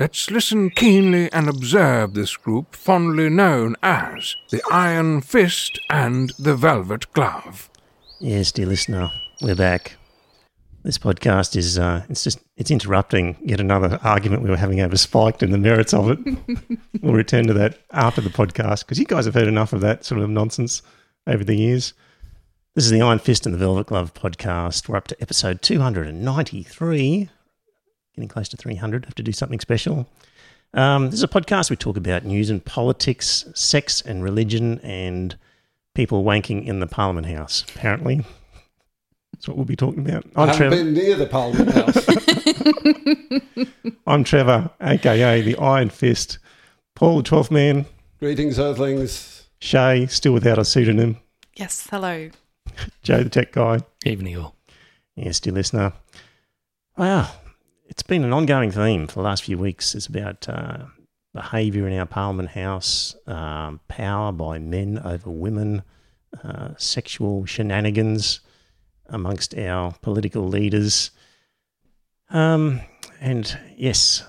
Let's listen keenly and observe this group fondly known as the Iron Fist and the Velvet Glove. Yes, dear listener, we're back. This podcast is uh, it's just it's interrupting yet another argument we were having over Spiked and the merits of it. we'll return to that after the podcast because you guys have heard enough of that sort of nonsense over the years. This is the Iron Fist and the Velvet Glove podcast. We're up to episode 293, getting close to 300. Have to do something special. Um, this is a podcast we talk about news and politics, sex and religion, and people wanking in the Parliament House. Apparently, that's what we'll be talking about. I I'm haven't Trevor. been near the Parliament House. I'm Trevor, aka the Iron Fist. Paul, the Twelfth Man. Greetings, Earthlings. Shay, still without a pseudonym. Yes, hello. Joe, the tech guy. Evening all. Yes, dear listener. Wow, it's been an ongoing theme for the last few weeks. It's about uh, behaviour in our Parliament House, um, power by men over women, uh, sexual shenanigans amongst our political leaders. Um, and yes,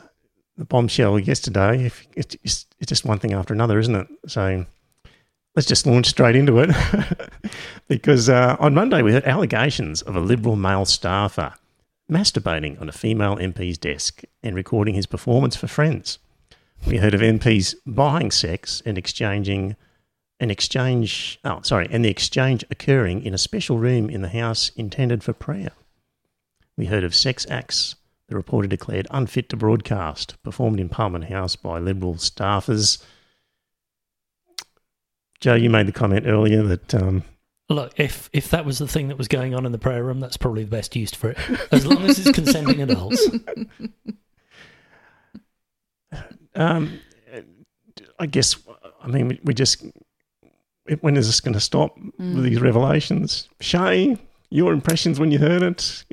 the bombshell yesterday, if it's, it's, just one thing after another, isn't it? So let's just launch straight into it. because uh, on Monday we heard allegations of a Liberal male staffer masturbating on a female MP's desk and recording his performance for friends. We heard of MPs buying sex and exchanging an exchange, oh, sorry, and the exchange occurring in a special room in the House intended for prayer. We heard of sex acts the reporter declared unfit to broadcast, performed in Parliament House by Liberal staffers. Joe, you made the comment earlier that um, Look, if if that was the thing that was going on in the prayer room, that's probably the best use for it. As long as it's consenting adults. Um, I guess, I mean, we, we just, when is this going to stop with these revelations? Shay, your impressions when you heard it?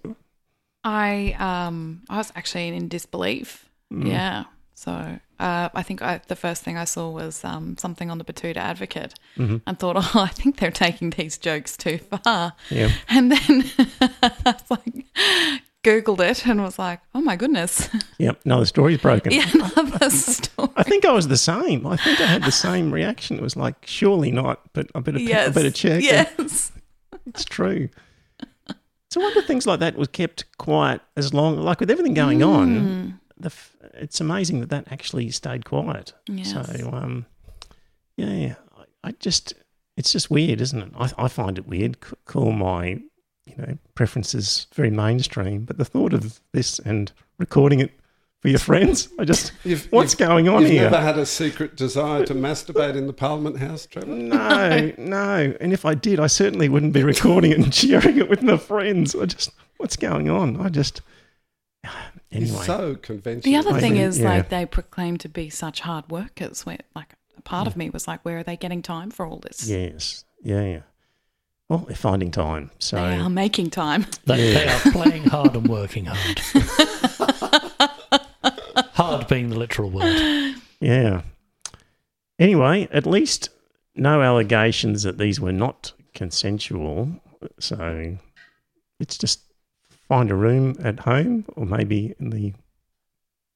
I um I was actually in disbelief. Yeah. So uh, I think I, the first thing I saw was um, something on the Betoota Advocate, and thought, oh, I think they're taking these jokes too far. Yeah. And then I was like, googled it and was like, oh my goodness, Yep. No, the story's broken. yeah, another story. I think I was the same. I think I had the same reaction. It was like, surely not, but I better, I better check. Yes. It's true. So I wonder things like that was kept quiet as long, like with everything going on. The f- it's amazing that that actually stayed quiet. Yes. So um, yeah, I, I just it's just weird, isn't it? I, I find it weird. C- Call my you know preferences very mainstream, but the thought of this and recording it for your friends, I just You've- what's you've- going on You've here? never had a secret desire to masturbate in the Parliament House, Trevor? No, no. And if I did, I certainly wouldn't be recording it and sharing it with my friends. I just, what's going on? I just, He's so conventional. The other thing is, yeah. like, they proclaim to be such hard workers. Where, like, a part of me was like, where are they getting time for all this? yes, yeah, yeah. Well, they're finding time. So, They are making time. They, they are playing hard and working hard. hard being the literal word. yeah. Anyway, at least no allegations that these were not consensual. So it's just find a room at home or maybe in the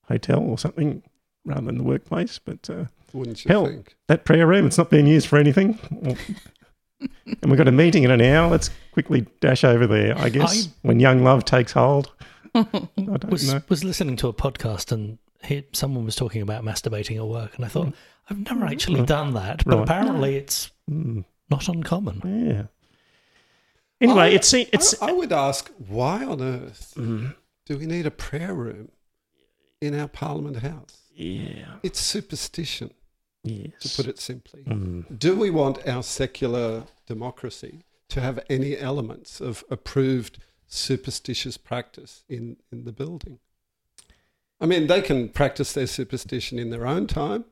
hotel or something rather than the workplace. But uh, Wouldn't you Hell. think? that prayer room, it's not being used for anything. And we've got a meeting in an hour. Let's quickly dash over there, I guess, when young love takes hold. I don't Was know. was listening to a podcast and he, someone was talking about masturbating at work, and I thought I've never actually done that, but Right. apparently it's Mm, not uncommon. yeah. Anyway, I- it's it's I, I would ask, why on earth Mm, do we need a prayer room in our Parliament House? yeah. It's superstition, Yes. to put it simply. Mm, Do we want our secular democracy to have any elements of approved superstitious practice in, in the building? I mean, they can practice their superstition in their own time,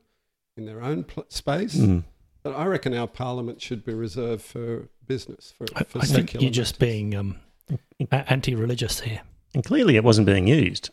in their own pl- space. Mm. But I reckon our parliament should be reserved for business, for, I, for I think secular you're just matters. being um, anti-religious here. And clearly it wasn't being used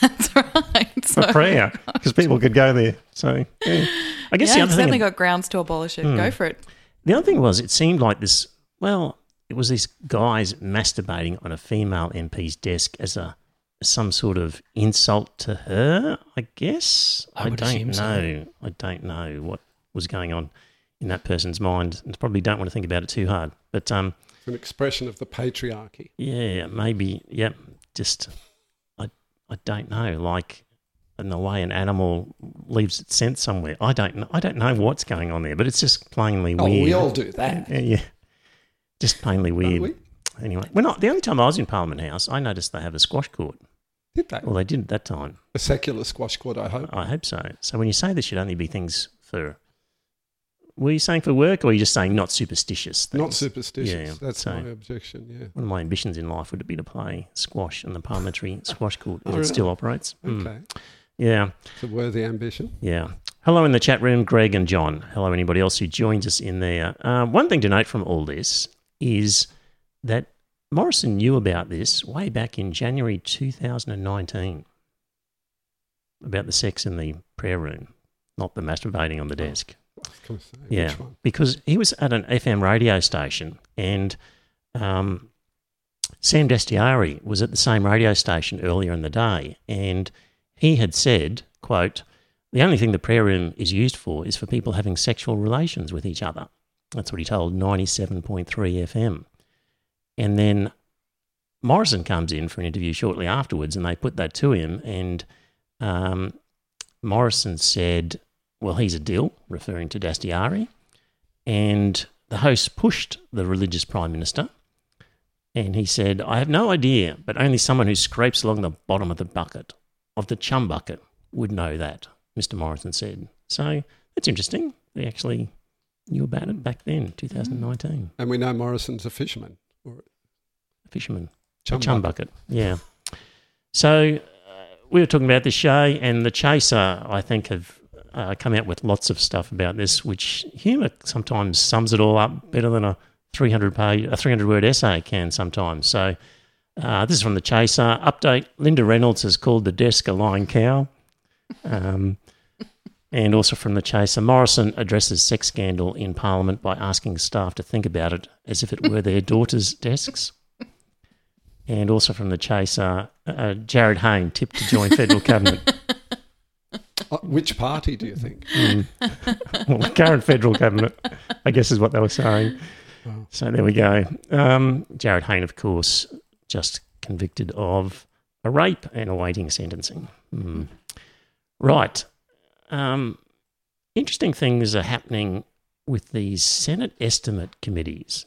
That's right. for So, prayer because people could go there. So yeah. I guess yeah, the it's other certainly thing, got grounds to abolish it. Hmm. Go for it. the other thing was it seemed like this. Well, it was these guys masturbating on a female MP's desk as a some sort of insult to her. I guess I would don't assume so. know. I don't know what was going on in that person's mind, and probably don't want to think about it too hard. But um, It's an expression of the patriarchy. Yeah, maybe. Yep. Just, I, I don't know. Like, in the way an animal leaves its scent somewhere. I don't know. I don't know what's going on there, but it's just plainly Oh, weird. we all do that. Yeah, yeah. Just plainly weird. we? Anyway, when I, the only time I was in Parliament House, I noticed they have a squash court. Did they? Well, they did at that time. A secular squash court, I hope. I hope so. So when you say there should only be things for, were you saying for work, or were you just saying not superstitious? Things? Not superstitious. Yeah, That's so- my objection. Yeah. One of my ambitions in life would be to play squash in the parliamentary squash court, if Oh, it really? still operates. Mm. Okay. Yeah, It's a worthy ambition. yeah. Hello in the chat room, Greg and John. Hello, anybody else who joins us in there. Uh, one thing to note from all this is that Morrison knew about this way back in January 2019 about the sex in the prayer room, not the masturbating on the desk. I was say, Yeah, because he was at an FM radio station and um, Sam Dastyari was at the same radio station earlier in the day and he had said, quote, the only thing the prayer room is used for is for people having sexual relations with each other. That's what he told 97.3 FM. And then Morrison comes in for an interview shortly afterwards and they put that to him and um, Morrison said, well, he's a dill, referring to Dastyari. And the host pushed the religious prime minister. And he said, I have no idea, but only someone who scrapes along the bottom of the bucket, of the chum bucket, would know that, Mr. Morrison said. So that's interesting. They actually knew about it back then, 2019. And we know Morrison's a fisherman or A fisherman. chum, a chum bucket. bucket. Yeah. So uh, we were talking about the show, and the Chaser, I think, have uh, come out with lots of stuff about this, which humour sometimes sums it all up better than a 300 page, a 300 word essay can sometimes. So uh, this is from the Chaser update. Linda Reynolds has called the desk a lying cow. Um, and also from the Chaser, Morrison addresses sex scandal in Parliament by asking staff to think about it as if it were their daughter's desks. And also from the Chaser, uh, Jarryd Hayne tipped to join federal cabinet. Uh, which party do you think? Mm. well, the current federal cabinet, I guess, is what they were saying. Wow. So there we go. Um, Jarryd Hayne, of course, just convicted of a rape and awaiting sentencing. Mm. Right. Um, interesting things are happening with these Senate estimate committees.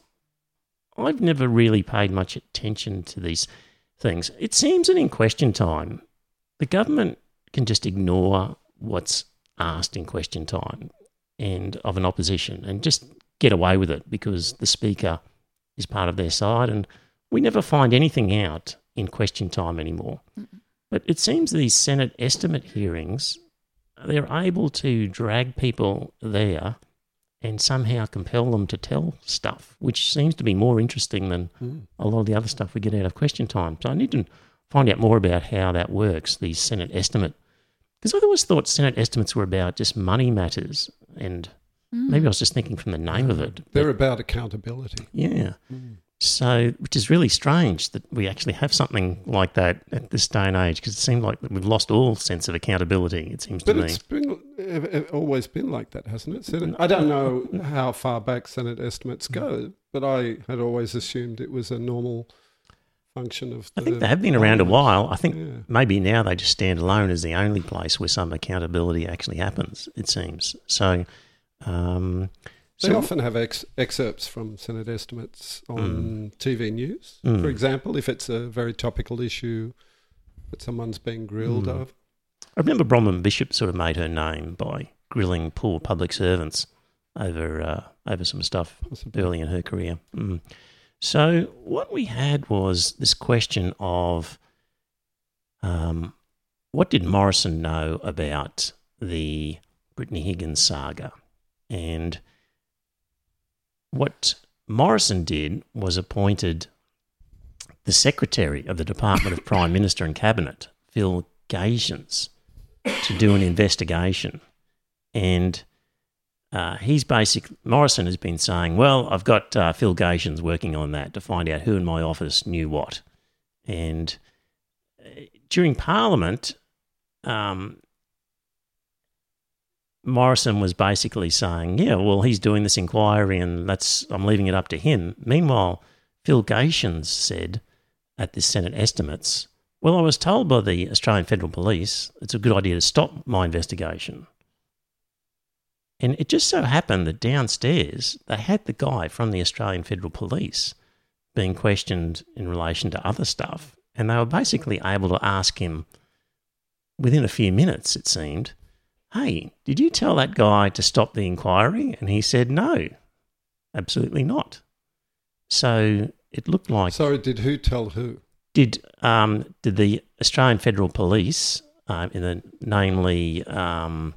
I've never really paid much attention to these things. It seems that in question time, the government can just ignore what's asked in question time and of an opposition and just get away with it because the speaker is part of their side and we never find anything out in question time anymore. But it seems these Senate estimate hearings, they're able to drag people there and somehow compel them to tell stuff, which seems to be more interesting than Mm. a lot of the other stuff we get out of question time. So I need to find out more about how that works, these Senate estimate. Because I always thought Senate estimates were about just money matters, and maybe I was just thinking from the name of it. They're but- about accountability. yeah. So, which is really strange that we actually have something like that at this day and age, because it seemed like we've lost all sense of accountability. It seems to But me. it's been uh, always been like that, hasn't it? Senate, I don't know how far back Senate estimates go, but I had always assumed it was a normal function of. I think they have been around a while. I think Yeah. maybe now they just stand alone as the only place where some accountability actually happens. It seems so. Um, They so often have ex- excerpts from Senate estimates on TV news. Mm. For example, if it's a very topical issue that someone's being grilled Mm. of. I remember Bronwyn Bishop sort of made her name by grilling poor public servants over uh, over some stuff Possibly. early in her career. Mm. So what we had was this question of um, what did Morrison know about the Brittany Higgins saga. And what Morrison did was appointed the Secretary of the Department of Prime Minister and Cabinet, Phil Gaetjens, to do an investigation. And uh, he's basic. Morrison has been saying, "Well, I've got uh, Phil Gaetjens working on that to find out who in my office knew what." And uh, during Parliament, um, Morrison was basically saying, "Yeah, well, he's doing this inquiry, and that's I'm leaving it up to him." Meanwhile, Phil Gaetjens said at the Senate estimates, "Well, I was told by the Australian Federal Police it's a good idea to stop my investigation." And it just so happened that downstairs they had the guy from the Australian Federal Police being questioned in relation to other stuff, and they were basically able to ask him within a few minutes, it seemed Hey, did you tell that guy to stop the inquiry? And he said, No, absolutely not. So it looked like. Sorry, did who tell who? Did um, did the Australian Federal Police, um, in the, namely um,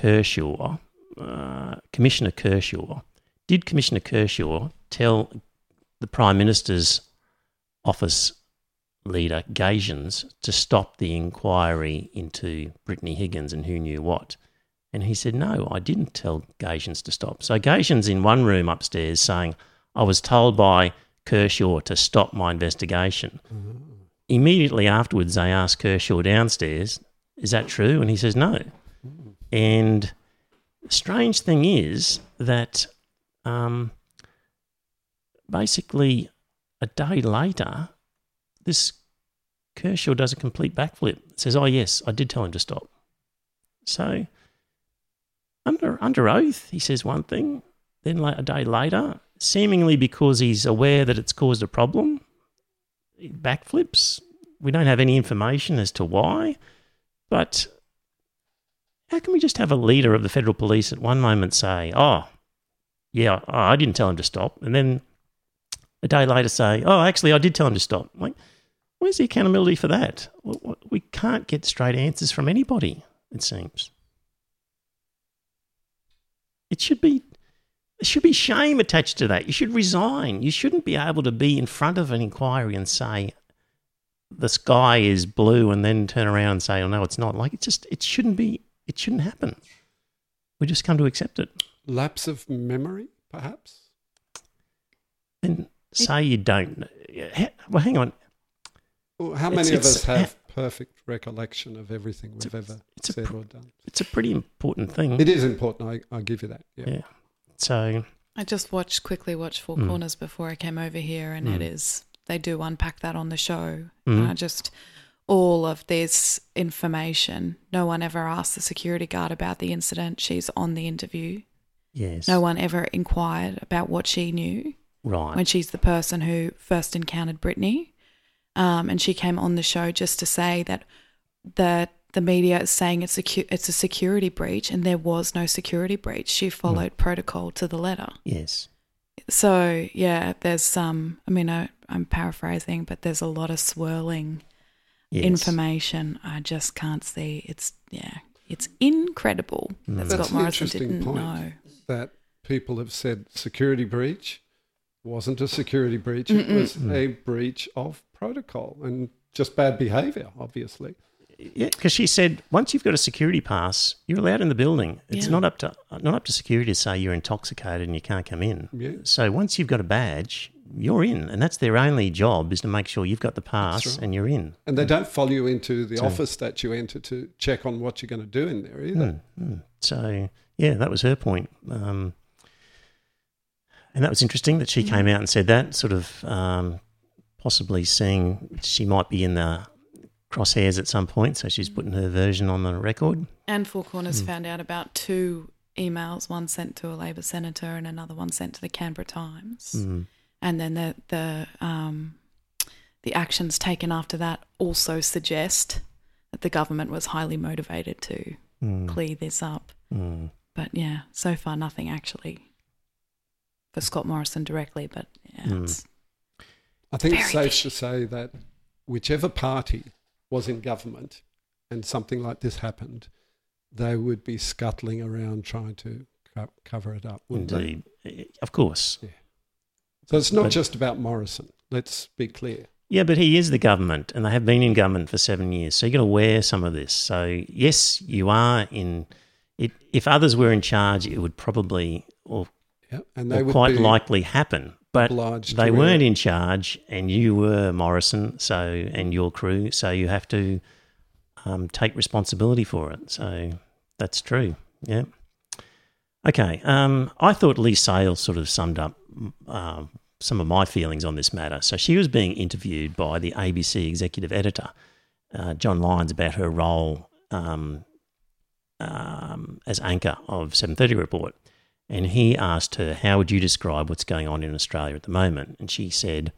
Kershaw, uh, Commissioner Kershaw, did Commissioner Kershaw tell the Prime Minister's office leader, Gaetjens, to stop the inquiry into Brittany Higgins and who knew what. And he said, No, I didn't tell Gaetjens to stop. So Gaetjens in one room upstairs saying, I was told by Kershaw to stop my investigation. Mm-hmm. Immediately afterwards, they asked Kershaw downstairs, Is that true? And he says, No. Mm-hmm. And strange thing is that um, basically a day later, this Kershaw does a complete backflip. Says, "Oh yes, I did tell him to stop." So under under oath, he says one thing. Then like a day later, seemingly because he's aware that it's caused a problem, he backflips. We don't have any information as to why, but how can we just have a leader of the federal police at one moment say, "Oh, yeah, oh, I didn't tell him to stop," and then a day later say, "Oh, actually, I did tell him to stop." Like Where's the accountability for that? We can't get straight answers from anybody, it seems. It should be there should be shame attached to that. You should resign. You shouldn't be able to be in front of an inquiry and say the sky is blue and then turn around and say, "Oh no, it's not." Like it just it shouldn't be it shouldn't happen. We just come to accept it. Lapse of memory, perhaps. Then say you don't. Well, hang on. Well, how many it's, of us have perfect recollection of everything we've it's ever it's said a, or done? It's a pretty important thing. It is important. I, I give you that. Yeah. yeah. So I just watched quickly watched Four mm. Corners before I came over here, and mm. it is they do unpack that on the show. Mm. Uh, just all of this information. No one ever asked the security guard about the incident. She's on the interview. Yes. No one ever inquired about what she knew. Right. When she's the person who first encountered Brittany. Um, and she came on the show just to say that the the media is saying it's a it's a security breach, and there was no security breach. She followed mm. protocol to the letter. Yes. So yeah, there's some. I mean, I, am paraphrasing, but there's a lot of swirling yes. information. I just can't see. It's yeah, it's incredible mm. that Scott Morrison didn't know that people have said security breach wasn't a security breach. Mm-mm. It was mm. a breach of protocol and just bad behavior, obviously. Yeah, because she said once you've got a security pass, you're allowed in the building. It's yeah. not up to not up to security to say you're intoxicated and you can't come in. Yeah. So once you've got a badge, you're in, and that's their only job is to make sure you've got the pass right. and you're in. And they don't follow you into the so, office that you enter to check on what you're going to do in there either. Mm, mm. So yeah, that was her point. Um, and that was interesting that she mm. came out and said that, sort of um, possibly seeing she might be in the crosshairs at some point, so she's putting her version on the record. And Four Corners mm. found out about two emails, one sent to a Labor senator and another one sent to the Canberra Times. Mm. And then the the um, the actions taken after that also suggest that the government was highly motivated to mm. clear this up. Hmm. But yeah, so far nothing actually for Scott Morrison directly, but yeah, it's I think it's safe fishy. to say that whichever party was in government and something like this happened, they would be scuttling around trying to co- cover it up. wouldn't they? Indeed, Eh, of course. So it's not But- just about Morrison. Let's be clear. Yeah, but he is the government, and they have been in government for seven years. So you got to wear some of this. So yes, you are in. It, if others were in charge, it would probably or, Yeah, and or would quite likely happen. But they weren't in charge, and you were Morrison, so and your crew, so you have to um, take responsibility for it. So that's true. Yeah. Okay. Um, I thought Leigh Sales sort of summed up um, some of my feelings on this matter. So she was being interviewed by the ABC executive editor, uh, John Lyons, about her role um, um, as anchor of 7:30 Report. And he asked her, How would you describe what's going on in Australia at the moment? And she said,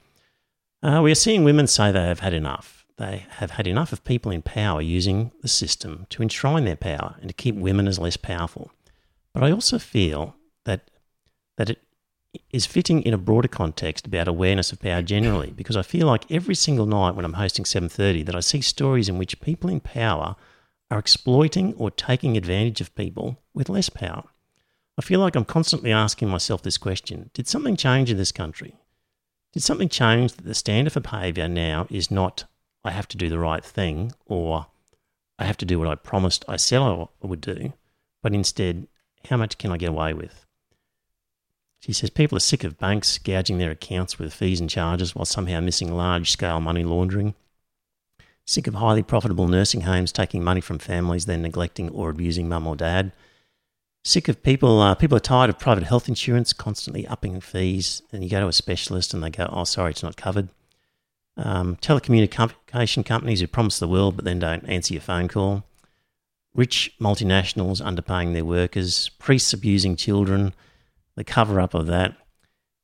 uh, We are seeing women say they have had enough. They have had enough of people in power using the system to enshrine their power and to keep women as less powerful. But I also feel that that it is fitting in a broader context about awareness of power generally, because I feel like every single night when I'm hosting 7:30 that I see stories in which people in power are exploiting or taking advantage of people with less power. I feel like I'm constantly asking myself this question Did something change in this country? Did something change that the standard for behaviour now is not, I have to do the right thing or I have to do what I promised I said I would do, but instead, how much can I get away with? She says people are sick of banks gouging their accounts with fees and charges while somehow missing large scale money laundering. Sick of highly profitable nursing homes taking money from families, then neglecting or abusing mum or dad sick of people. Uh, people are tired of private health insurance constantly upping fees, and you go to a specialist and they go, "Oh, sorry, it's not covered." Um, telecommunication companies who promise the world but then don't answer your phone call. Rich multinationals underpaying their workers. Priests abusing children. The cover up of that.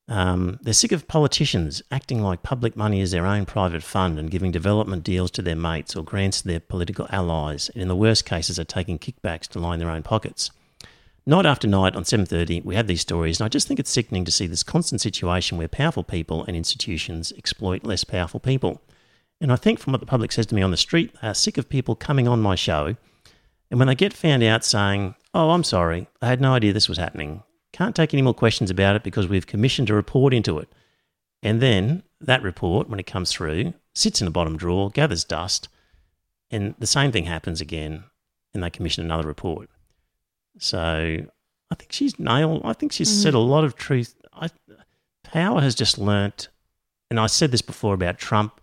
Um, they're sick of politicians acting like public money is their own private fund and giving development deals to their mates or grants to their political allies, and in the worst cases are taking kickbacks to line their own pockets night after night on 7.30 we have these stories and i just think it's sickening to see this constant situation where powerful people and institutions exploit less powerful people and i think from what the public says to me on the street they are sick of people coming on my show and when they get found out saying oh i'm sorry i had no idea this was happening can't take any more questions about it because we've commissioned a report into it and then that report when it comes through sits in the bottom drawer gathers dust and the same thing happens again and they commission another report so I think she's nailed. I think she's said a mm-hmm. lot of truth. I, power has just learnt, and I said this before about Trump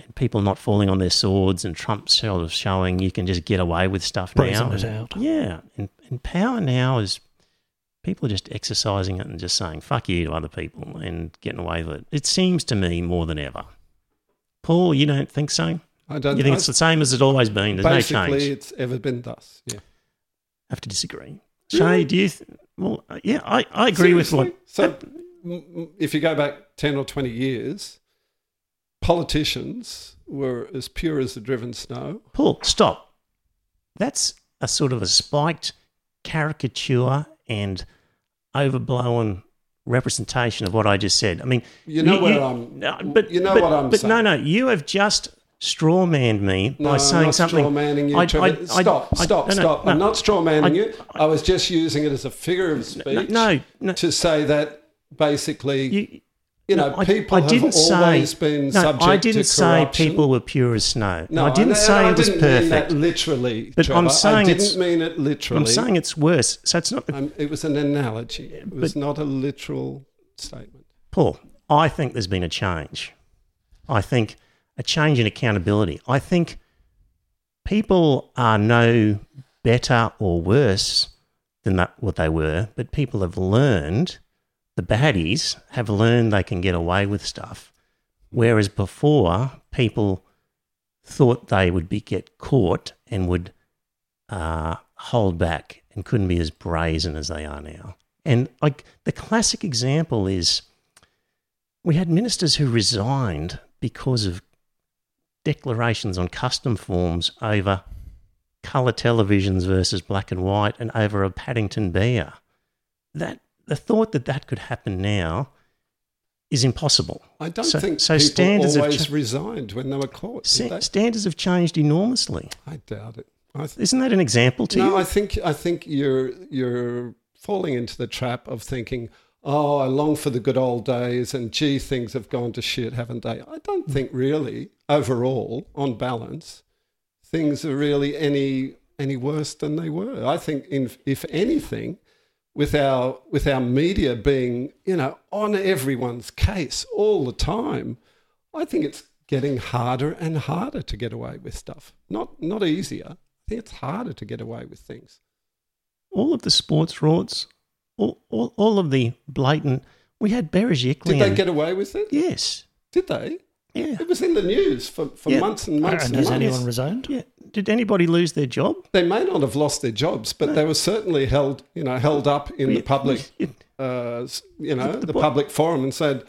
and people not falling on their swords, and Trump sort of showing you can just get away with stuff Brazen now. it out. Yeah, and, and power now is people are just exercising it and just saying "fuck you" to other people and getting away with it. It seems to me more than ever. Paul, you don't think so? I don't You think I- it's the same as it's always been? There's no basically it's ever been thus. Yeah. have to disagree. Shay, do you? Th- well, uh, yeah, I, I agree with what. So, if you go back 10 or 20 years, politicians were as pure as the driven snow. Paul, stop. That's a sort of a spiked caricature and overblown representation of what I just said. I mean, You know where I'm- no, but you know but- what I'm But no, saying. no, you have just strawmanned me No, by I'm saying not something. strawmanning you, I- I- I- stop, stop, no, no, stop. no. I'm not strawmanning you. I was just using it as a figure of speech no, no. to say that basically, you, You, know, no, I- people I have didn't say- always been no, subject I didn't say people were pure as snow. No, I didn't and say I it was perfect. that literally, But I'm saying I it's- didn't mean it literally. I'm saying it's worse. So it's not Um, it was an analogy. It was but- not a literal statement. Paul, I think there's been a change. I think a change in accountability. I think people are no better or worse than that, what they were, but people have learned, the baddies have learned they can get away with stuff. Whereas before, people thought they would be get caught and would uh, hold back and couldn't be as brazen as they are now. And like the classic example is we had ministers who resigned because of declarations on custom forms over colour televisions versus black and white and over a Paddington bear. That the thought that that could happen now is impossible. I don't So- think so standards have cha- resigned when they were caught. Sa- standards have changed enormously. I doubt it. I th- Isn't that an example to no, you? No, I think I think you're you're falling into the trap of thinking, oh, I long for the good old days, and gee, things have gone to shit, haven't they? I don't hmm. think really, overall, on balance, things are really any any worse than they were. I think, in, if anything, with our with our media being you know on everyone's case all the time, I think it's getting harder and harder to get away with stuff. Not not easier. I think it's harder to get away with things. all of the sports frauds, all, all, all of the blatant. We had Berejiklian. Did they get away with it? Yes. Did they? Yeah. It was in the news for, for Yeah. months and months and and has months. anyone resigned? Yeah. Did anybody lose their job? They may not have lost their jobs, but they were certainly held, you know, held up in the public, uh, you know, The- the the po- public forum and said,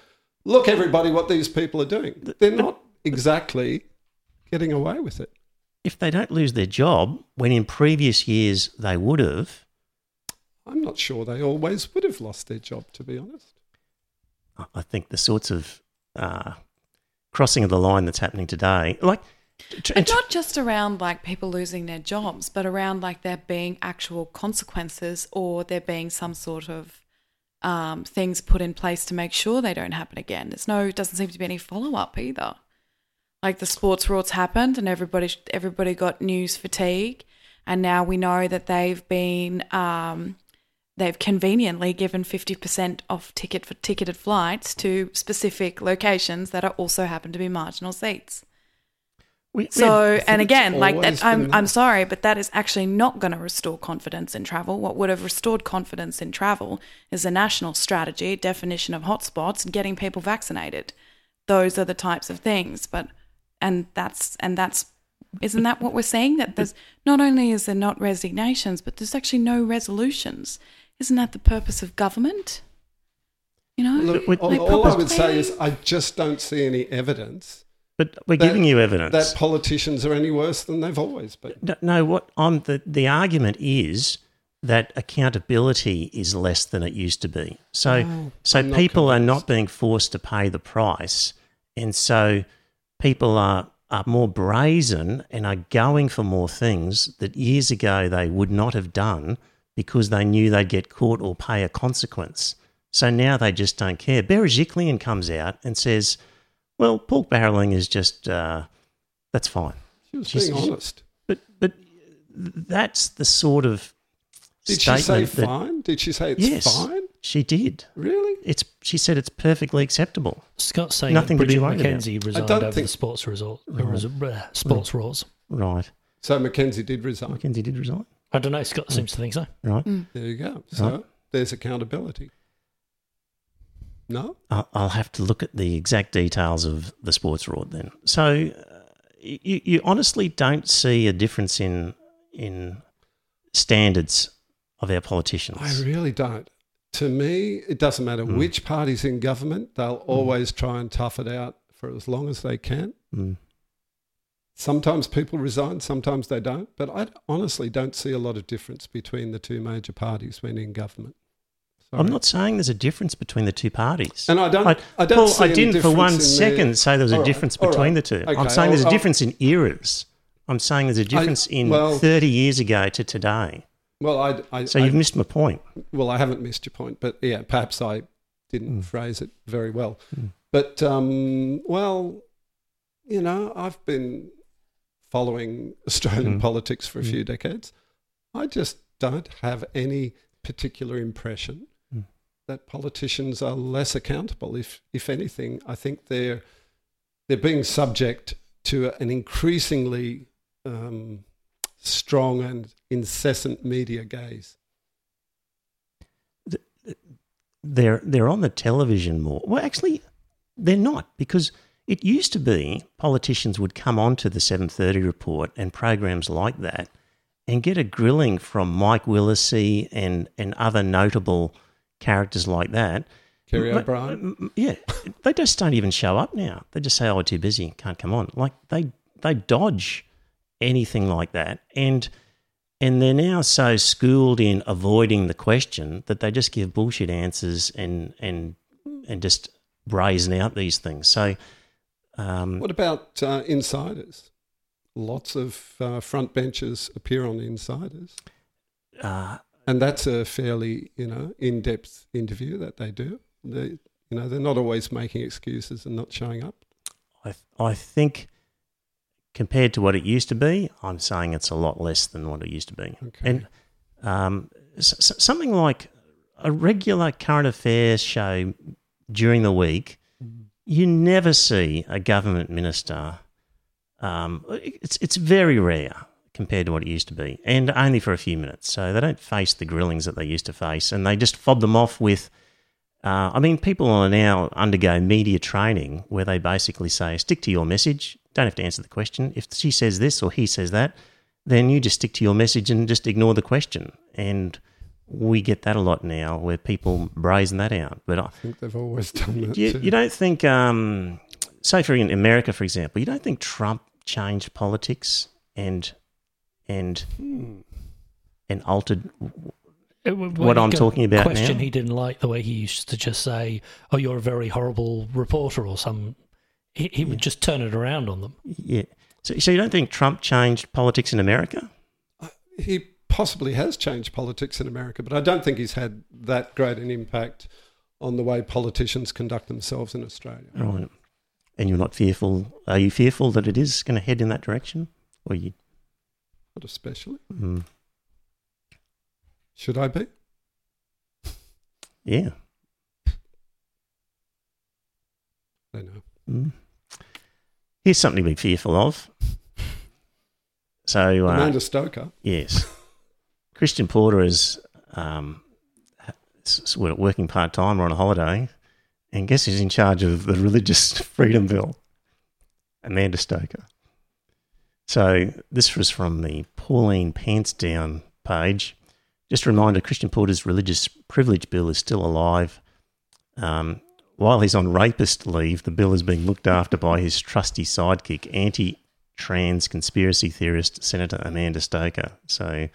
"Look, everybody, what these people are doing. They're not exactly getting away with it." If they don't lose their job, when in previous years they would have, I'm not sure they always would have lost their job, to be honest. I- I think the sorts of uh, crossing of the line that's happening today, like, tr- And not just around like people losing their jobs, but around like there being actual consequences or there being some sort of um, things put in place to make sure they don't happen again. There's no, doesn't seem to be any follow up either. Like the sports rorts happened and everybody everybody got news fatigue, and now we know that they've been um, they've conveniently given 50% off ticket for ticketed flights to specific locations that are also happen to be marginal seats. we- we So, think and again, like that, I'm I'm sorry, but that is actually not going to restore confidence in travel. What would have restored confidence in travel is a national strategy, definition of hotspots, and getting people vaccinated. Those are the types of things. But and that's and that's isn't that what we're seeing? That there's not only is there not resignations, but there's actually no resolutions. Isn't that the purpose of government? You know, Look, with- all, like all I would say is. I just don't see any evidence but we're that- giving you evidence. that politicians are any worse than they've always been. No, no, what I'm the the argument is that accountability is less than it used to be. So Oh, so I'm not people are not being forced to pay the price, and so people are are more brazen and are going for more things that years ago they would not have done because they knew they'd get caught or pay a consequence. So now they just don't care. Berejiklian comes out and says, "Well, pork barreling is just uh, that's fine." She was She's- being honest. But but that's the sort of Did she say that- fine? Did she say it's yes, fine? she did. Really? It's she said it's perfectly acceptable. Scott's saying Nothing that to be Bridget worried about. McKenzie resigned don't over think- the sports result, res- uh, sports rules. Right. So McKenzie did resign. McKenzie did resign. I don't know. Scott seems to think so. Right. There you go. So there's accountability. No? I'll I'll have to look at the exact details of the sports rort then. So uh, you, you honestly don't see a difference in in standards of our politicians. I really don't. To me, it doesn't matter Hmm. which party's in government, they'll always try and tough it out for as long as they can. Mm. Sometimes people resign, sometimes they don't. But I honestly don't see a lot of difference between the two major parties when in government. Sorry. I'm not saying there's a difference between the two parties. And I don't. I, I, don't. Paul, I didn't for one second say there was a right, difference between right. the two. I'm Okay, saying there's a I'll- difference in eras. I'm saying there's a difference in well- 30 years ago to today. Well, I, I, So you've missed my point. well, I haven't missed your point, but yeah, perhaps I didn't Mm. phrase it very well. Mm. But um, well, you know, I've been following Australian Mm. politics for a Mm. few decades. I just don't have any particular impression Mm. that politicians are less accountable. If if anything, I think they're they're being subject to an increasingly um, strong and incessant media gaze. They're they're on the television more. Well, actually, they're not because it used to be politicians would come on to the 7:30 report and programs like that and get a grilling from Mike Willesee and and other notable characters like that. Kerry O'Brien. Yeah, they just don't even show up now. They just say, "Oh, we're too busy, can't come on." Like they they dodge anything like that, and and they're now so schooled in avoiding the question that they just give bullshit answers and and and just brazen out these things. So, um, What about uh, insiders? lots of uh, front benchers appear on Insiders, Uh, and that's a fairly you know in-depth interview that they do. They, you know, they're not always making excuses and not showing up. I th- I think compared to what it used to be, I'm saying it's a lot less than what it used to be. Okay. And um, s- something like a regular current affairs show during the week, you never see a government minister. Um, it's it's very rare compared to what it used to be, and only for a few minutes. So they don't face the grillings that they used to face, and they just fob them off with. Uh, I mean, people are now undergo media training where they basically say, stick to your message. Don't have to answer the question. If she says this or he says that, then you just stick to your message and just ignore the question. And we get that a lot now where people brazen that out. But I, I think they've always done that you, too. you don't think, um, say for in America, for example, you don't think Trump changed politics and and Hmm. and altered It What I'm talking about question now? he didn't like the way he used to just say, "Oh, you're a very horrible reporter," or some. He, he would just turn it around on them. yeah. So, so you don't think Trump changed politics in America? he possibly has changed politics in America, but I don't think he's had that great an impact on the way politicians conduct themselves in Australia. Right. And you're not fearful? Are you fearful that it is going to head in that direction? Or you? Not especially. Mm, Should I be? yeah. I know. Mm. Here's something to be fearful of. So, uh, Amanda Stoker. yes, Christian Porter is um, working part time or on a holiday, and guess who's in charge of the Religious Freedom Bill? Amanda Stoker. So this was from the Pauline Pants Down page. Just a reminder: Christian Porter's Religious Privilege Bill is still alive. Um, while he's on rapist leave, the bill is being looked after by his trusty sidekick, anti trans conspiracy theorist Senator Amanda Stoker. So,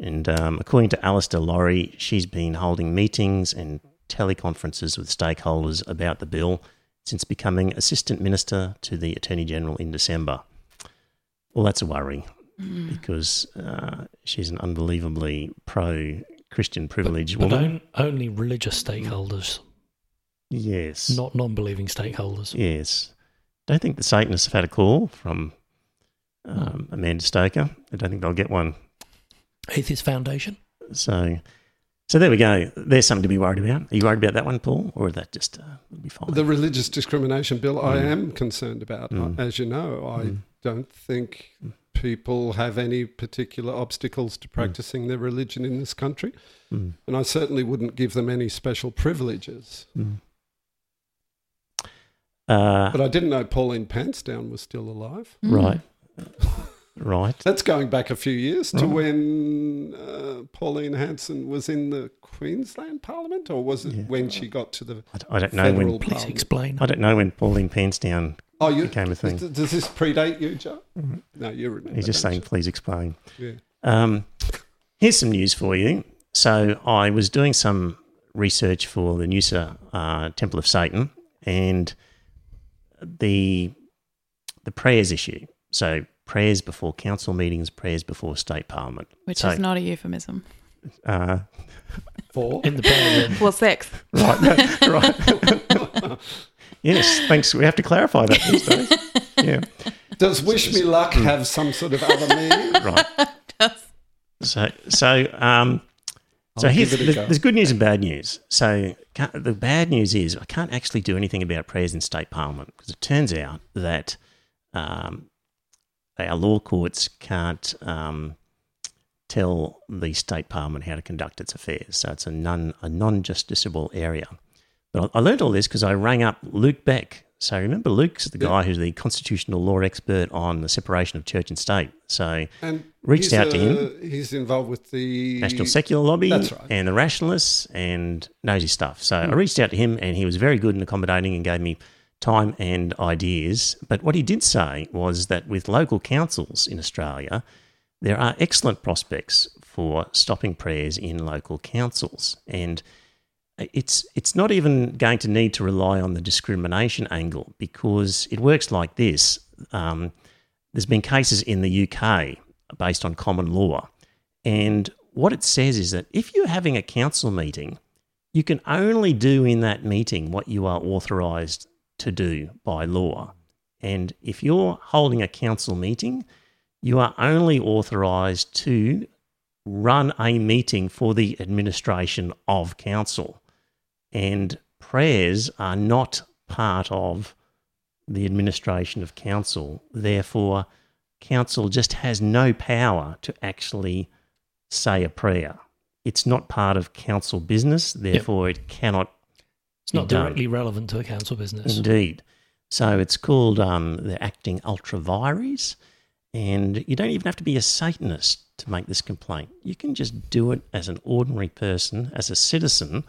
and um, according to Alastair Lawrie, she's been holding meetings and teleconferences with stakeholders about the bill since becoming Assistant Minister to the Attorney General in December. Well, that's a worry because uh, she's an unbelievably pro Christian privilege But woman. on, only religious stakeholders, yes. not non-believing stakeholders. Yes. Don't think the Satanists have had a call from um, Amanda Stoker. I don't think they'll get one. Atheist Foundation. So, so there we go. There's something to be worried about. Are you worried about that one, Paul, or is that just uh, be fine? The religious discrimination bill, I Mm. am concerned about. Mm. As you know, I Mm. don't think people have any particular obstacles to practicing their religion in this country, Mm, and I certainly wouldn't give them any special privileges. mm. Uh, But I didn't know Pauline Pantsdown was still alive. Mm. right, right. That's going back a few years to Right. when uh, Pauline Hanson was in the Queensland Parliament, or was it Yeah. when she got to the I don't know federal when. Please Parliament? explain. I don't know when Pauline Pantsdown Oh, you, became a thing. does, does this predate you, Joe? Mhm. No, you remember. He's just don't saying, please explain. you? Um, here's some news for you. So I was doing some research for the Noosa uh, Temple of Satan and the the prayers issue. So prayers before council meetings, prayers before state parliament. Which So, is not a euphemism. uh, Yeah. Four. In the prayer room. Well, sex. right, right. yes, thanks. We have to clarify that these days. Yeah, Does wish me luck have some sort of other meaning? right. So, so, um, so here's, give it a there's, go. good news and bad news. So the bad news is I can't actually do anything about prayers in state parliament because it turns out that um, our law courts can't um, tell the state parliament how to conduct its affairs. So it's a non a non justiciable area. But I, learned all this because I rang up Luke Beck. So remember, Luke's the Yeah. guy who's the constitutional law expert on the separation of church and state. So And Reached out to him. uh, He's involved with the National Secular Lobby That's right. and the Rationalists and knows his stuff. So I reached out to him and he was very good and accommodating and gave me time and ideas. But what he did say was that with local councils in Australia, there are excellent prospects for stopping prayers in local councils. And it's it's not even going to need to rely on the discrimination angle because it works like this. Um, there's been cases in the UK based on common law. And what it says is that if you're having a council meeting, you can only do in that meeting what you are authorised to do by law. And if you're holding a council meeting, you are only authorised to run a meeting for the administration of council. And prayers are not part of the administration of council. Therefore, council just has no power to actually say a prayer. It's not part of council business, therefore, it cannot It's not directly relevant to a council business. Indeed. So it's called um, the acting ultra vires, and you don't even have to be a Satanist to make this complaint. You can just do it as an ordinary person, as a citizen.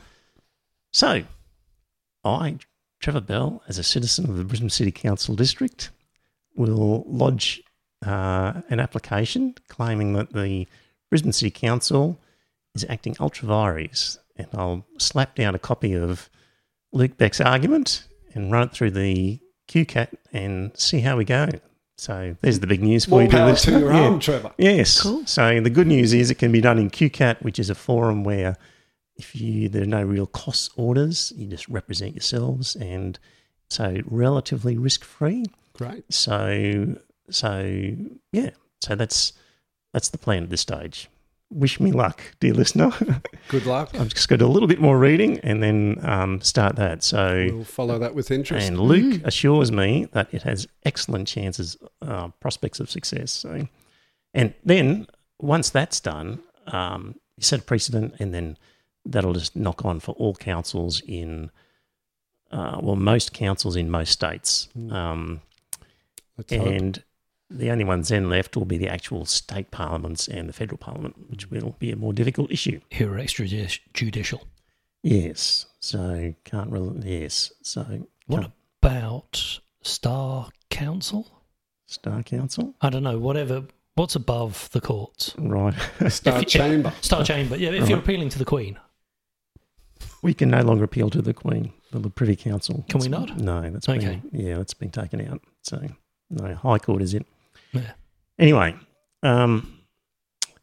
So, I, Trevor Bell, as a citizen of the Brisbane City Council District, will lodge uh, an application claiming that the Brisbane City Council is acting ultra vires, and I'll slap down a copy of Luke Beck's argument and run it through the QCAT and see how we go. So there's the big news for More you. dear power to your Yeah. arm, Trevor. Yes. Cool. So the good news is it can be done in QCAT, which is a forum where if you there are no real cost orders, you just represent yourselves, and so relatively risk free. Great. So so yeah. So that's that's the plan at this stage. Wish me luck, dear listener. Good luck. I've just got to do a little bit more reading and then um, start that. So We'll follow that with interest. and Luke assures me that it has excellent chances, uh, prospects of success. So, and then once that's done, um, you set a precedent, and then that'll just knock on for all councils in, uh, well, most councils in most states. Um, Let's hope. And the only ones then left will be the actual state parliaments and the federal parliament, which will be a more difficult issue. Who are extrajudicial. Yes. So can't really. Yes. So What can't- about Star Council? Star Council, I don't know, whatever. What's above the courts? right? Star if you- Chamber. Star Chamber. Yeah, if you're appealing to the Queen. We can no longer appeal to the Queen, the Privy Council. Can we That's- not? No, that's Okay. been yeah, that's been taken out. So no, High Court is it. Yeah. Anyway, um,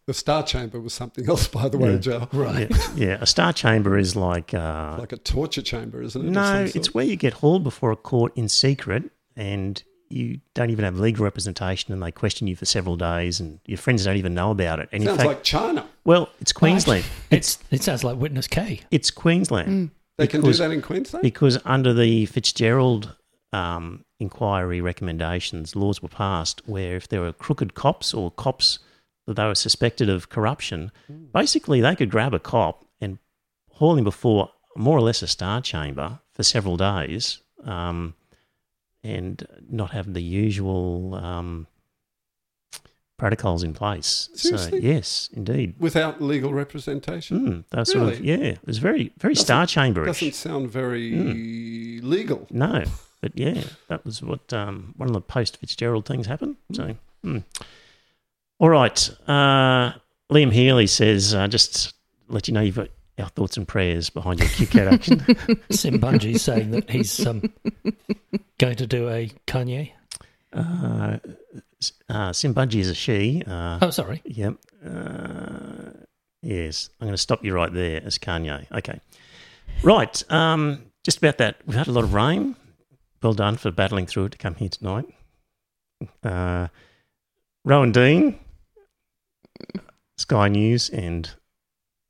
The Star Chamber was something else, by the way, Yeah. Joe. Right. yeah, yeah, a star chamber is like uh, Like a torture chamber, isn't it? no, it's where you get hauled before a court in secret, and you don't even have legal representation, and they question you for several days, and your friends don't even know about it. And in Sounds fact, like China. well, it's Queensland. It's it sounds like Witness K. It's Queensland. They can do that in Queensland? because under the Fitzgerald um, inquiry recommendations, laws were passed where if there were crooked cops or cops that they were suspected of corruption, basically they could grab a cop and haul him before more or less a star chamber for several days um, and not have the usual um, protocols in place. Seriously? So, yes, indeed. Without legal representation? Mm, that was sort of, yeah, it was very, very Doesn't- star chamberish. Doesn't sound very Hmm. legal. No, but yeah, that was what um, one of the post Fitzgerald things happened. So, hmm. all right. Uh, Liam Healy says, uh, just let you know you've got our thoughts and prayers behind your QCAT action. Sim Bungee's saying that he's um, going to do a Kanye. uh, uh, Simbudgie is a she. Uh, Oh, sorry. Yep. Uh, yes, I'm going to stop you right there as Kanye. Okay. Right. Um, just about that. We've had a lot of rain. Well done for battling through it to come here tonight. Uh, Rowan Dean, Sky News and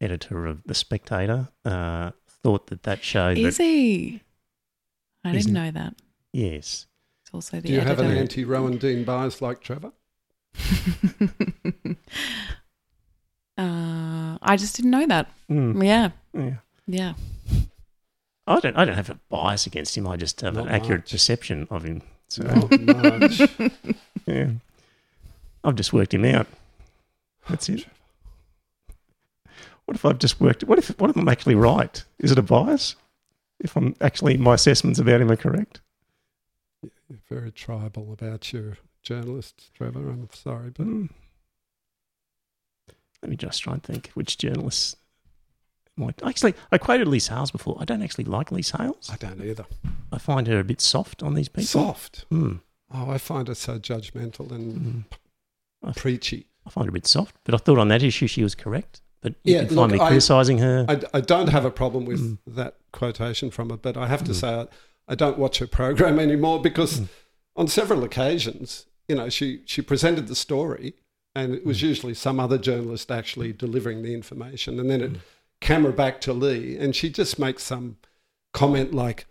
editor of The Spectator, uh, thought that that show Is that he? I didn't know that. yes, It's also the Do you have an anti Rowan Dean bias like Trevor? uh, I just didn't know that. Mm, Yeah, yeah. yeah. I don't. I don't have a bias against him. I just have Not an accurate much. perception of him. So. Yeah. I've just worked him out. That's it. What if I've just worked what if what if I'm actually right? Is it a bias? If I'm actually my assessments about him are correct? You're very tribal about your journalists, Trevor. I'm sorry, but Hmm. Let me just try and think which journalists actually I quoted Leigh Sales before. I don't actually like Leigh Sales. I don't either. I find her a bit soft on these people. Soft. Hmm. Oh, I find her so judgmental and Mm. preachy. I find her a bit soft, but I thought on that issue she was correct. But you Yeah, can find look, me criticising her. I, I don't have a problem with Mm. that quotation from her, but I have to say I, I don't watch her program anymore because Mm. on several occasions, you know, she, she presented the story and it Mm. was usually some other journalist actually delivering the information. And then Mm. it camera back to Leigh and she just makes some comment like,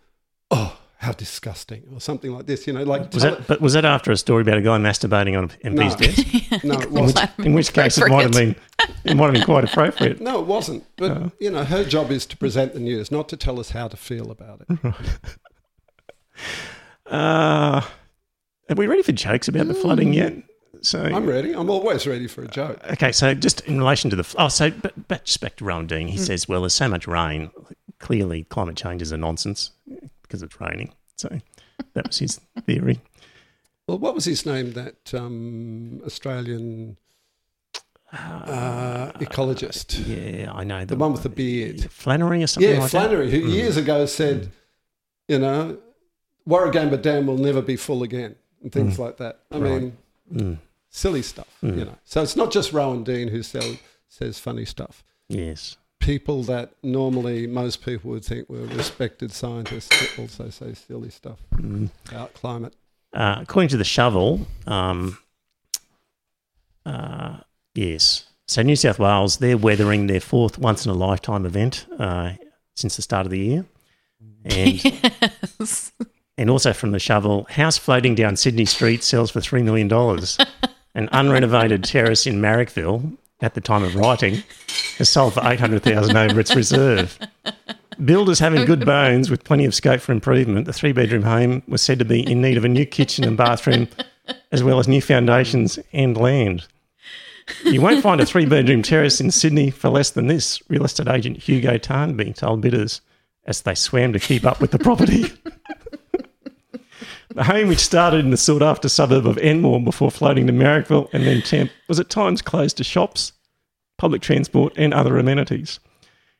oh, how disgusting, or something like this, you know, like was tell that, but was that after a story about a guy masturbating on an MP's No. desk? no, it In which, wasn't. in which case, it might have been it might have been quite appropriate. No, it wasn't. But, Oh. you know, her job is to present the news, not to tell us how to feel about it. Uh, are we ready for jokes about the flooding yet? So I'm ready. I'm always ready for a joke. Okay, so just in relation to the oh, so but, but back to Rowan Dean, he says, well, there's so much rain. Clearly, climate change is a nonsense because it's raining. So that was his theory. Well, what was his name? That um, Australian uh, ecologist, Yeah, I know the one with the beard. Flannery or something Yeah, like Flannery, that. who years ago said, you know, Warragamba Dam will never be full again, and things Mm. like that. I Right. mean, Mm, silly stuff, Mm. you know. So it's not just Rowan Dean who sell, says funny stuff. yes. People that normally most people would think were respected scientists also say silly stuff Mm. about climate. Uh, according to the shovel, um, uh, yes. So New South Wales, they're weathering their fourth once in a lifetime event uh, since the start of the year, and yes. and also from the shovel, house floating down Sydney Street sells for three million dollars. An unrenovated terrace in Marrickville, at the time of writing, has sold for eight hundred thousand over its reserve. Builders having good bones with plenty of scope for improvement, the three bedroom home was said to be in need of a new kitchen and bathroom, as well as new foundations and land. You won't find a three bedroom terrace in Sydney for less than this, real estate agent Hugo Tarnby told bidders as they swam to keep up with the property. The home, which started in the sought after suburb of Enmore before floating to Marrickville and then Tempe, was at times closed to shops, public transport, and other amenities.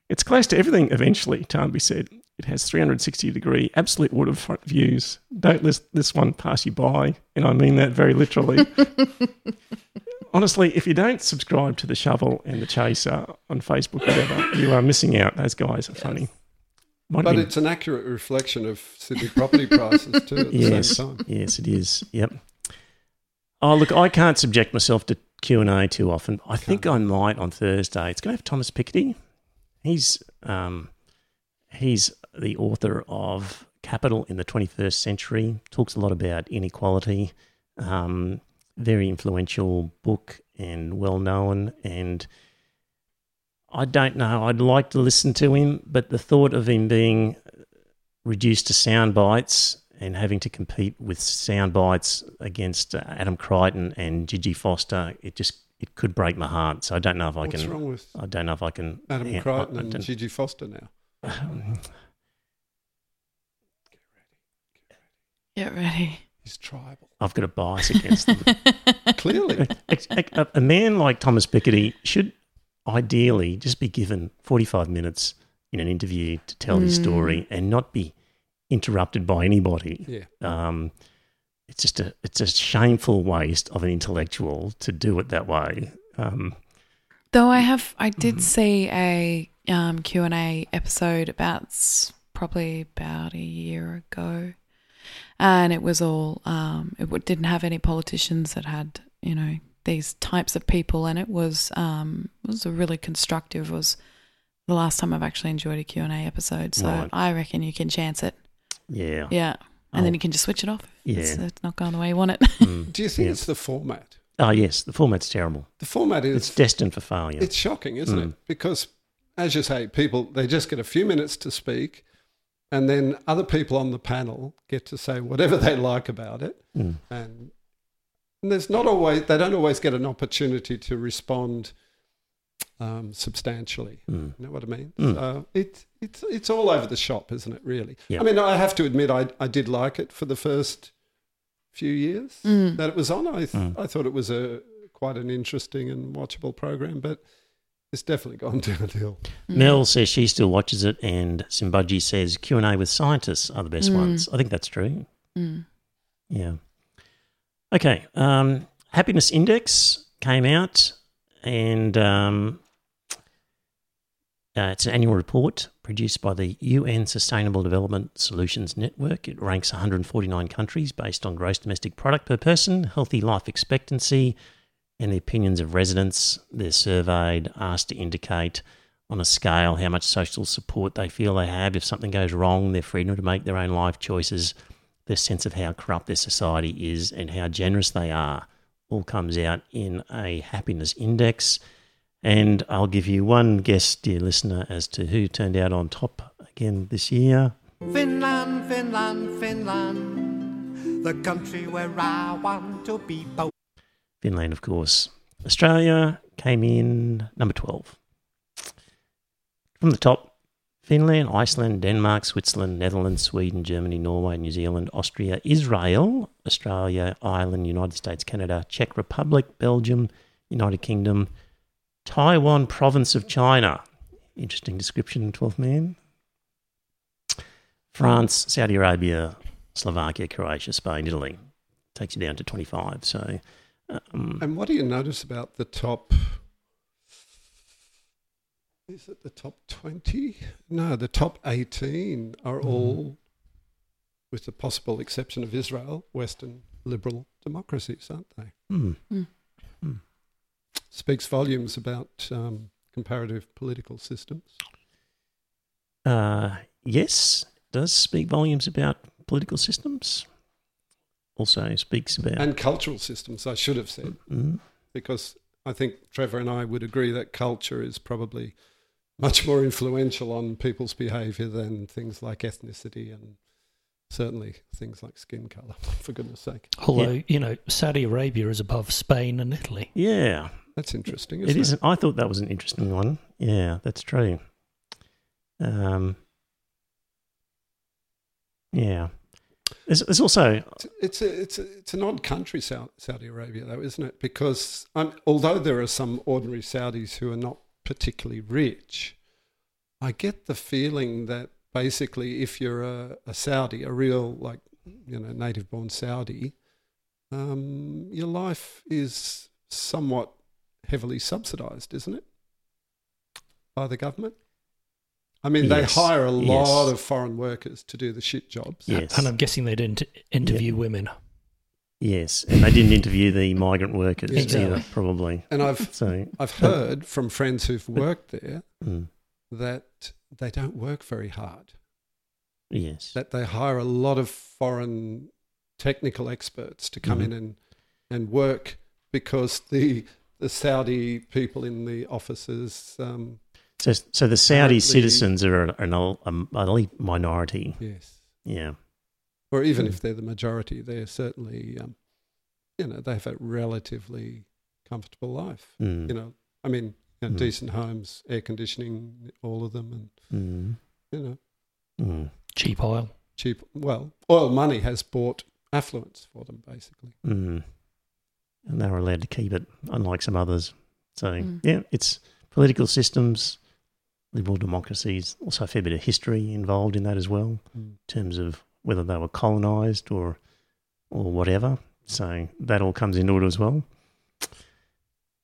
It's close to everything eventually, Tarnby said. It has 360 degree absolute waterfront views. Don't let this one pass you by, and I mean that very literally. Honestly, if you don't subscribe to the Shovel and the Chaser on Facebook, whatever, you are missing out. Those guys are funny. Might But it's an accurate reflection of Sydney property prices too at the yes, same time. yes, it is. Yep. Oh, look, I can't subject myself to Q and A too often. I think I might on Thursday. It's going to have Thomas Piketty. He's um, he's the author of Capital in the 21st Century. Talks a lot about inequality. Um, very influential book and well known. And I don't know. I'd like to listen to him, but the thought of him being reduced to sound bites and having to compete with sound bites against uh, Adam Creighton and Gigi Foster, it just it could break my heart. So I don't know if I What's can. wrong with I don't know if I can. Adam yeah, Creighton I- I and Gigi Foster now? Get ready. Get ready. Get ready. He's tribal. I've got a bias against them. Clearly. a, a- a man like Thomas Piketty should ideally just be given 45 minutes in an interview to tell his story and not be interrupted by anybody. Yeah. Um, it's just a it's a shameful waste of an intellectual to do it that way. Um, Though I have, I did Mm-hmm. see a um, Q and A episode about probably about a year ago, and it was all um, it didn't have any politicians that had you know these types of people, and it was um, it was a really constructive. It Was the last time I've actually enjoyed a Q and A episode, so Right. I reckon you can chance it. yeah, Yeah, and Oh. then you can just switch it off. if It's, Yeah. it's not going the way you want it. Mm. Do you think Yeah. it's the format? Oh yes, the format's terrible. The format is It's is destined for failure. it's shocking, isn't Mm. it? Because as you say, people they just get a few minutes to speak and then other people on the panel get to say whatever they like about it. Mm. And, and there's not always they don't always get an opportunity to respond um, substantially. Mm. You know what I mean? Mm. So it, it's it's all over the shop, isn't it? Really. Yeah. I mean, I have to admit, I I did like it for the first few years Mm. that it was on. I th- Mm. I thought it was a quite an interesting and watchable program, but it's definitely gone downhill. Mel says she still watches it, and Simbaji says Q and A with scientists are the best Mm. ones. I think that's true. Mm. Yeah. Okay. Um, happiness index came out, and um, uh, it's an annual report produced by the UN Sustainable Development Solutions Network. It ranks 149 countries based on gross domestic product per person, healthy life expectancy, and the opinions of residents. They're surveyed, asked to indicate on a scale how much social support they feel they have. If something goes wrong, their freedom to make their own life choices, their sense of how corrupt their society is, and how generous they are all comes out in a happiness index. And I'll give you one guess, dear listener, as to who turned out on top again this year. Finland, Finland, Finland, the country where I want to be. Bo- Finland, of course. Australia came in number 12. From the top, Finland, Iceland, Denmark, Switzerland, Netherlands, Sweden, Germany, Norway, New Zealand, Austria, Israel, Australia, Ireland, United States, Canada, Czech Republic, Belgium, United Kingdom, Taiwan, province of China. Interesting description, 12th man. France, Saudi Arabia, Slovakia, Croatia, Spain, Italy. Takes you down to 25. So, um, And what do you notice about the top? Is it the top 20? No, the top 18 are all, with the possible exception of Israel, Western liberal democracies, aren't they? hmm. Speaks volumes about um, comparative political systems. Uh, yes, does speak volumes about political systems. Also speaks about. And cultural systems, I should have said, Mm, because I think Trevor and I would agree that culture is probably much more influential on people's behaviour than things like ethnicity and certainly things like skin colour, for goodness sake. Although, you know, Saudi Arabia is above Spain and Italy. yeah, That's interesting, it isn't is. I thought that was an interesting one. Yeah, that's true. Um, yeah. There's, there's also It's a, it's a, it's an odd country, Saudi Arabia, though, isn't it? Because um, although there are some ordinary Saudis who are not particularly rich, I get the feeling that basically, if you're a, a Saudi, a real like you know native-born Saudi, um, your life is somewhat heavily subsidised, isn't it, by the government? I mean, Yes, they hire a lot yes. of foreign workers to do the shit jobs. yes, And I'm guessing they didn't interview women. Yes, and they didn't interview the migrant workers Exactly. either, probably. And I've So I've heard from friends who've worked there mm, that they don't work very hard. yes, That they hire a lot of foreign technical experts to come Mhm. in and and work because the the Saudi people in the offices, um, so so the Saudi citizens are an, elite minority. yes, Yeah, or even Mm. if they're the majority, they're certainly, um, you know, they have a relatively comfortable life. mm, You know, I mean, you know, Mm. decent homes, air conditioning, all of them, and mm, you know, mm, Cheap oil. cheap. Well, oil money has bought affluence for them, basically. mm. and they were allowed to keep it, unlike some others. So Mm. yeah, it's political systems, liberal democracies, also a fair bit of history involved in that as well. in terms of whether they were colonised or or whatever. So that all comes into it as well.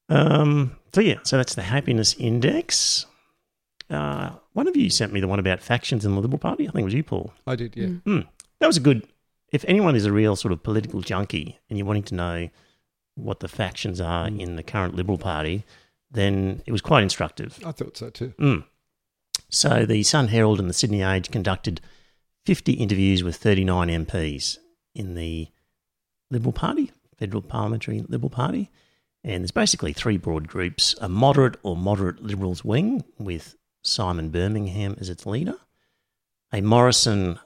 Um, so yeah, so that's the happiness index. Uh, one of you sent me the one about factions in the Liberal Party. I think it was you, Paul. I did, yeah. Mm. That was a good. If anyone is a real sort of political junkie and you're wanting to know what the factions are Mm. in the current Liberal Party, then it was quite instructive. I thought so too. Mm. So the Sun Herald and the Sydney Age conducted 50 interviews with 39 MPs in the Liberal Party, Federal Parliamentary Liberal Party. And there's basically three broad groups a moderate or moderate Liberals wing with Simon Birmingham as its leader, a Morrison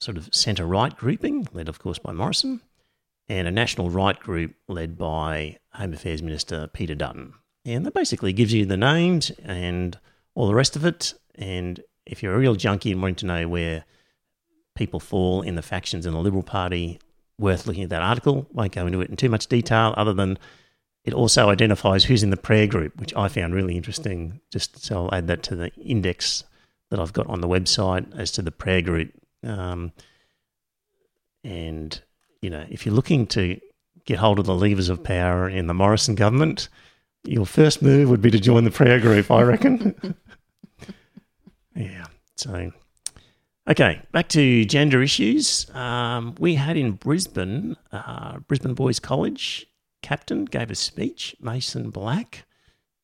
sort of centre right grouping, led of course by Morrison, and a national right group led by Home Affairs Minister Peter Dutton. And that basically gives you the names and all the rest of it. And if you're a real junkie and wanting to know where people fall in the factions in the Liberal Party, worth looking at that article. Won't go into it in too much detail, other than it also identifies who's in the prayer group, which I found really interesting. Just so I'll add that to the index that I've got on the website as to the prayer group. Um, and you know, if you're looking to get hold of the levers of power in the Morrison government, your first move would be to join the prayer group, I reckon. yeah. So, okay, back to gender issues. Um, we had in Brisbane, uh, Brisbane Boys College captain gave a speech, Mason Black.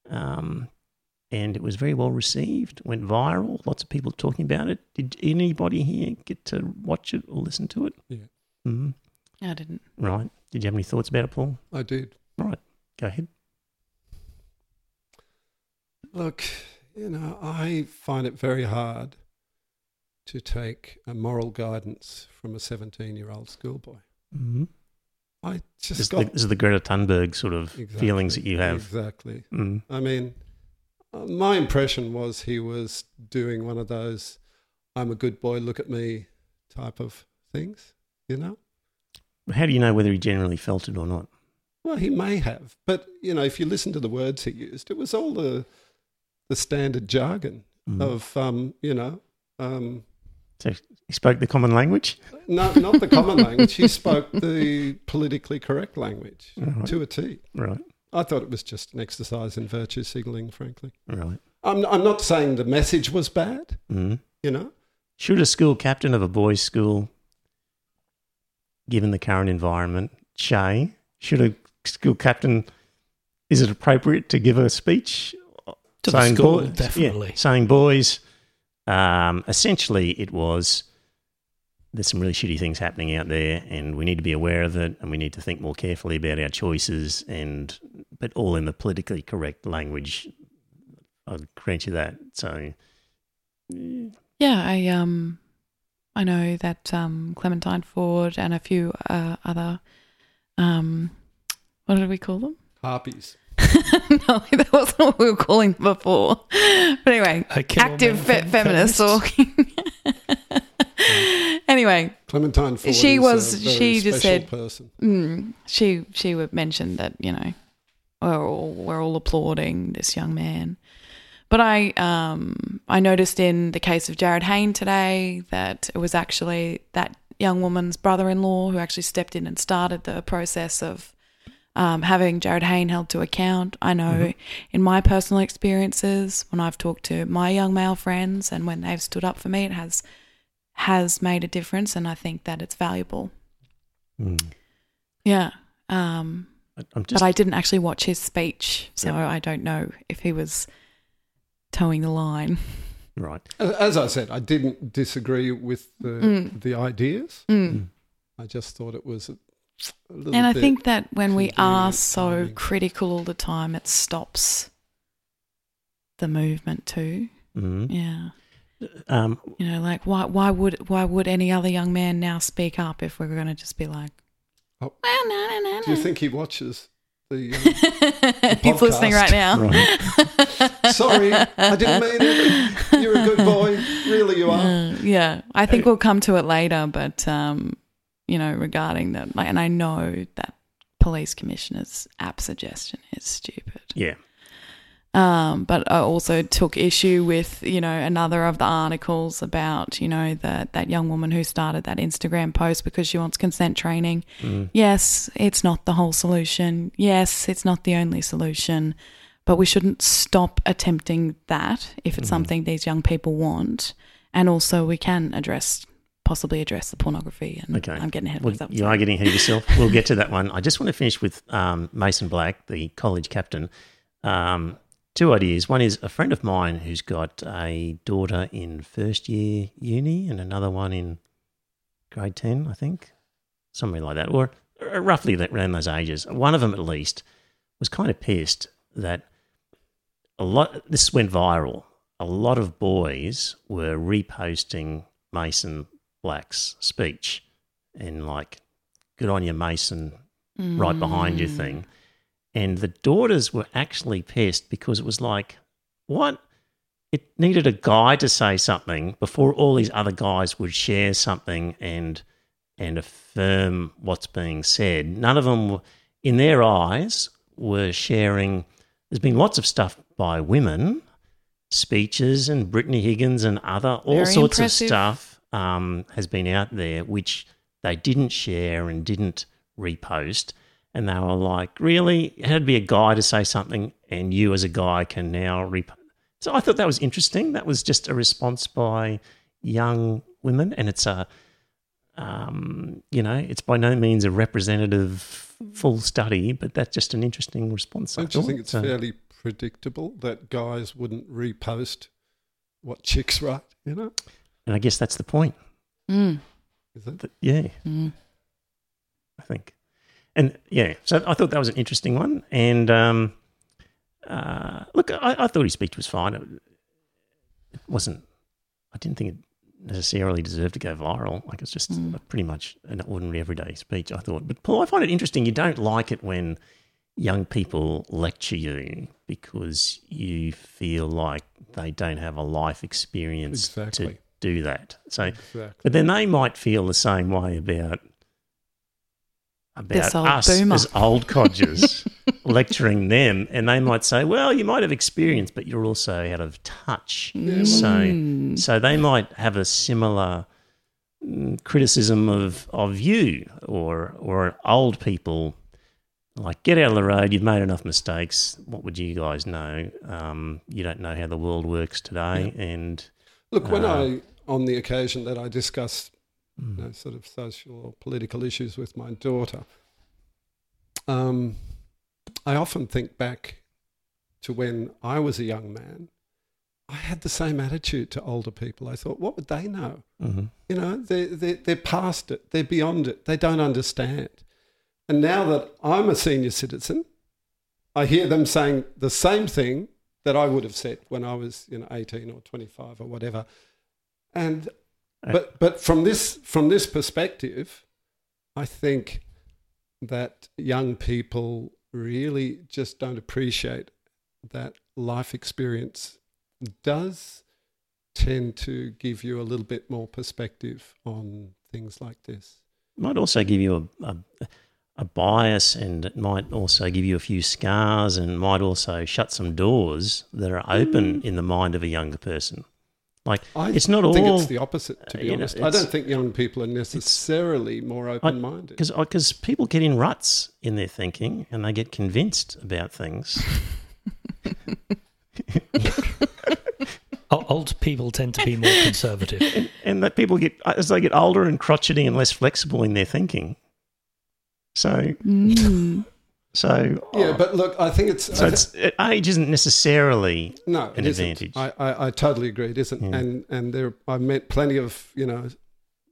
Um, and it was very well received, went viral, lots of people talking about it. Did anybody here get to watch it or listen to it? Yeah. hmm I didn't. Right. Did you have any thoughts about it, Paul? I did. Right. Go ahead. Look, you know, I find it very hard to take a moral guidance from a 17 year old schoolboy. Mm-hmm. I This, just is the, this is the Greta Thunberg sort of feelings that you have. Exactly. Mm. I mean, uh, my impression was he was doing one of those I'm a good boy, look at me type of things, you know? How do you know whether he generally felt it or not? Well, he may have, but you know, if you listen to the words he used, it was all the the standard jargon Mm. of um, you know, um, So he spoke the common language? no, not the common language. He spoke the politically correct language Right. to a T. Right. I thought it was just an exercise in virtue signaling, frankly. Right. I'm, I'm not saying the message was bad, Mm. you know. Should a school captain of a boys' school, given the current environment, Shay, should a school captain, is it appropriate to give a speech To the school, boys, definitely. yeah, saying boys, um, essentially it was there's some really shitty things happening out there and we need to be aware of it and we need to think more carefully about our choices and but all in the politically correct language. I'll grant you that. So Yeah, I um, I know that um, Clementine Ford and a few uh, other um, what did we call them? Harpies. no, that wasn't what we were calling them before. But anyway, active man fe- fem- feminists talking. anyway, Clementine Ford She is was- a very she just said- person. mm, she she would mention that you know we're all we're all applauding this young man. But I um I noticed in the case of Jarryd Hayne today that it was actually that young woman's brother-in-law who actually stepped in and started the process of um, having Jarryd Hayne held to account. I know in my personal experiences when I've talked to my young male friends and when they've stood up for me, it has has made a difference, and I think that it's valuable. mm, Yeah. Um, I'm just but I didn't actually watch his speech, so Yep. I don't know if he was towing the line. right. As I said, I didn't disagree with the Mm. the ideas. Mm. I just thought it was a, a little And I bit- think that when we are so critical all the time, it stops the movement too. Mm. Yeah. Um, You know, like why why would why would any other young man now speak up if we're going to just be like, Oh. well, no, no, no, Do you think he watches the? Um, He's listening right now. right. Sorry, I didn't mean it. You're a good boy. Really, you are. Uh, yeah, I think we'll come to it later, but um, you know, regarding them. like, and I know that police commissioner's app suggestion is stupid. Yeah. Um, but I also took issue with you know another of the articles about you know that that young woman who started that Instagram post because she wants consent training. Mm. Yes, it's not the whole solution. Yes, it's not the only solution, but we shouldn't stop attempting that if it's Mhm. something these young people want. And also, we can address possibly address the pornography. And Okay. I'm getting ahead of Well, myself. you are getting ahead of yourself. We'll get to that one. I just want to finish with um, Mason Black, the college captain. Um, two ideas. One is a friend of mine who's got a daughter in first year uni and another one in grade 10, I think, something like that, or uh, roughly around those ages. One of them, at least, was kind of pissed that a lot, this went viral. A lot of boys were reposting Mason Black's speech and like, good on you, Mason, right behind you Mm. thing. And the daughters were actually pissed because it was like, what? It needed a guy to say something before all these other guys would share something and and affirm what's being said. None of them, in their eyes, were sharing. There's been lots of stuff by women, speeches, and Brittany Higgins and other all Very sorts impressive. of stuff um, has been out there which they didn't share and didn't repost. and they were like, "Really? It had to be a guy to say something, and you as a guy can now." Rep-. So I thought that was interesting. That was just a response by young women, and it's a, um, you know, it's by no means a representative full study, but that's just an interesting response. I Don't you think it's So- fairly predictable that guys wouldn't repost what chicks write? You know, and I guess that's the point. Mm. is it? That- yeah, Mm. I think. And yeah, so I thought that was an interesting one. And um, uh, look, I, I thought his speech was fine. It, it wasn't, I didn't think it necessarily deserved to go viral. Like it's just Mm. a pretty much an ordinary everyday speech, I thought. But Paul, I find it interesting. You don't like it when young people lecture you because you feel like they don't have a life experience Exactly. to do that. So, Exactly. but then they might feel the same way about about This us boomer. as old codgers lecturing them, and they might say, "Well, you might have experience, but you're also out of touch." So, Mm. so they might have a similar mm, criticism of of you or or old people. Like, get out of the road. You've made enough mistakes. What would you guys know? Um, you don't know how the world works today, and Look, when Uh, I, on the occasion that I discuss mm, you know, sort of social or political issues with my daughter, um, I often think back to when I was a young man. I had the same attitude to older people. I thought, what would they know? mhm. You know, they, they, they're past it, they're beyond it, they don't understand. And now that I'm a senior citizen, I hear them saying the same thing that I would have said when I was, you know, 18 or 25 or whatever. And eh. but but from this from this perspective, I think that young people really just don't appreciate that life experience does tend to give you a little bit more perspective on things like this. might also give you a, a a bias, and it might also give you a few scars, and might also shut some doors that are open mm. in the mind of a younger person. Like I it's not all. I think all it's the opposite, to uh, be you know, honest. I don't think young people are necessarily more open minded. because because people get in ruts in their thinking, and they get convinced about things. Old people tend to be more conservative. and that people get as they get older and crotchety and less flexible in their thinking. So Mm. So Yeah, but look, I think it's. so I it's age isn't necessarily No, an it isn't. advantage. I, I, I totally agree. It isn't. Yeah. And and there, I've met plenty of you know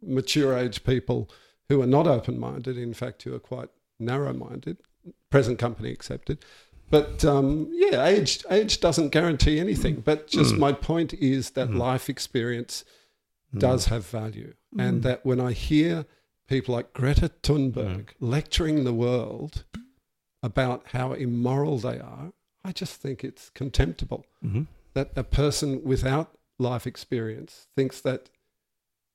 mature age people who are not open minded. In fact, who are quite narrow minded. Present company accepted. But um, yeah, age age doesn't guarantee anything. But just Mm. my point is that Mm. life experience Mm. does have value, and Mm. that when I hear people like Greta Thunberg Mm. lecturing the world about how immoral they are, I just think it's contemptible Mhm. that a person without life experience thinks that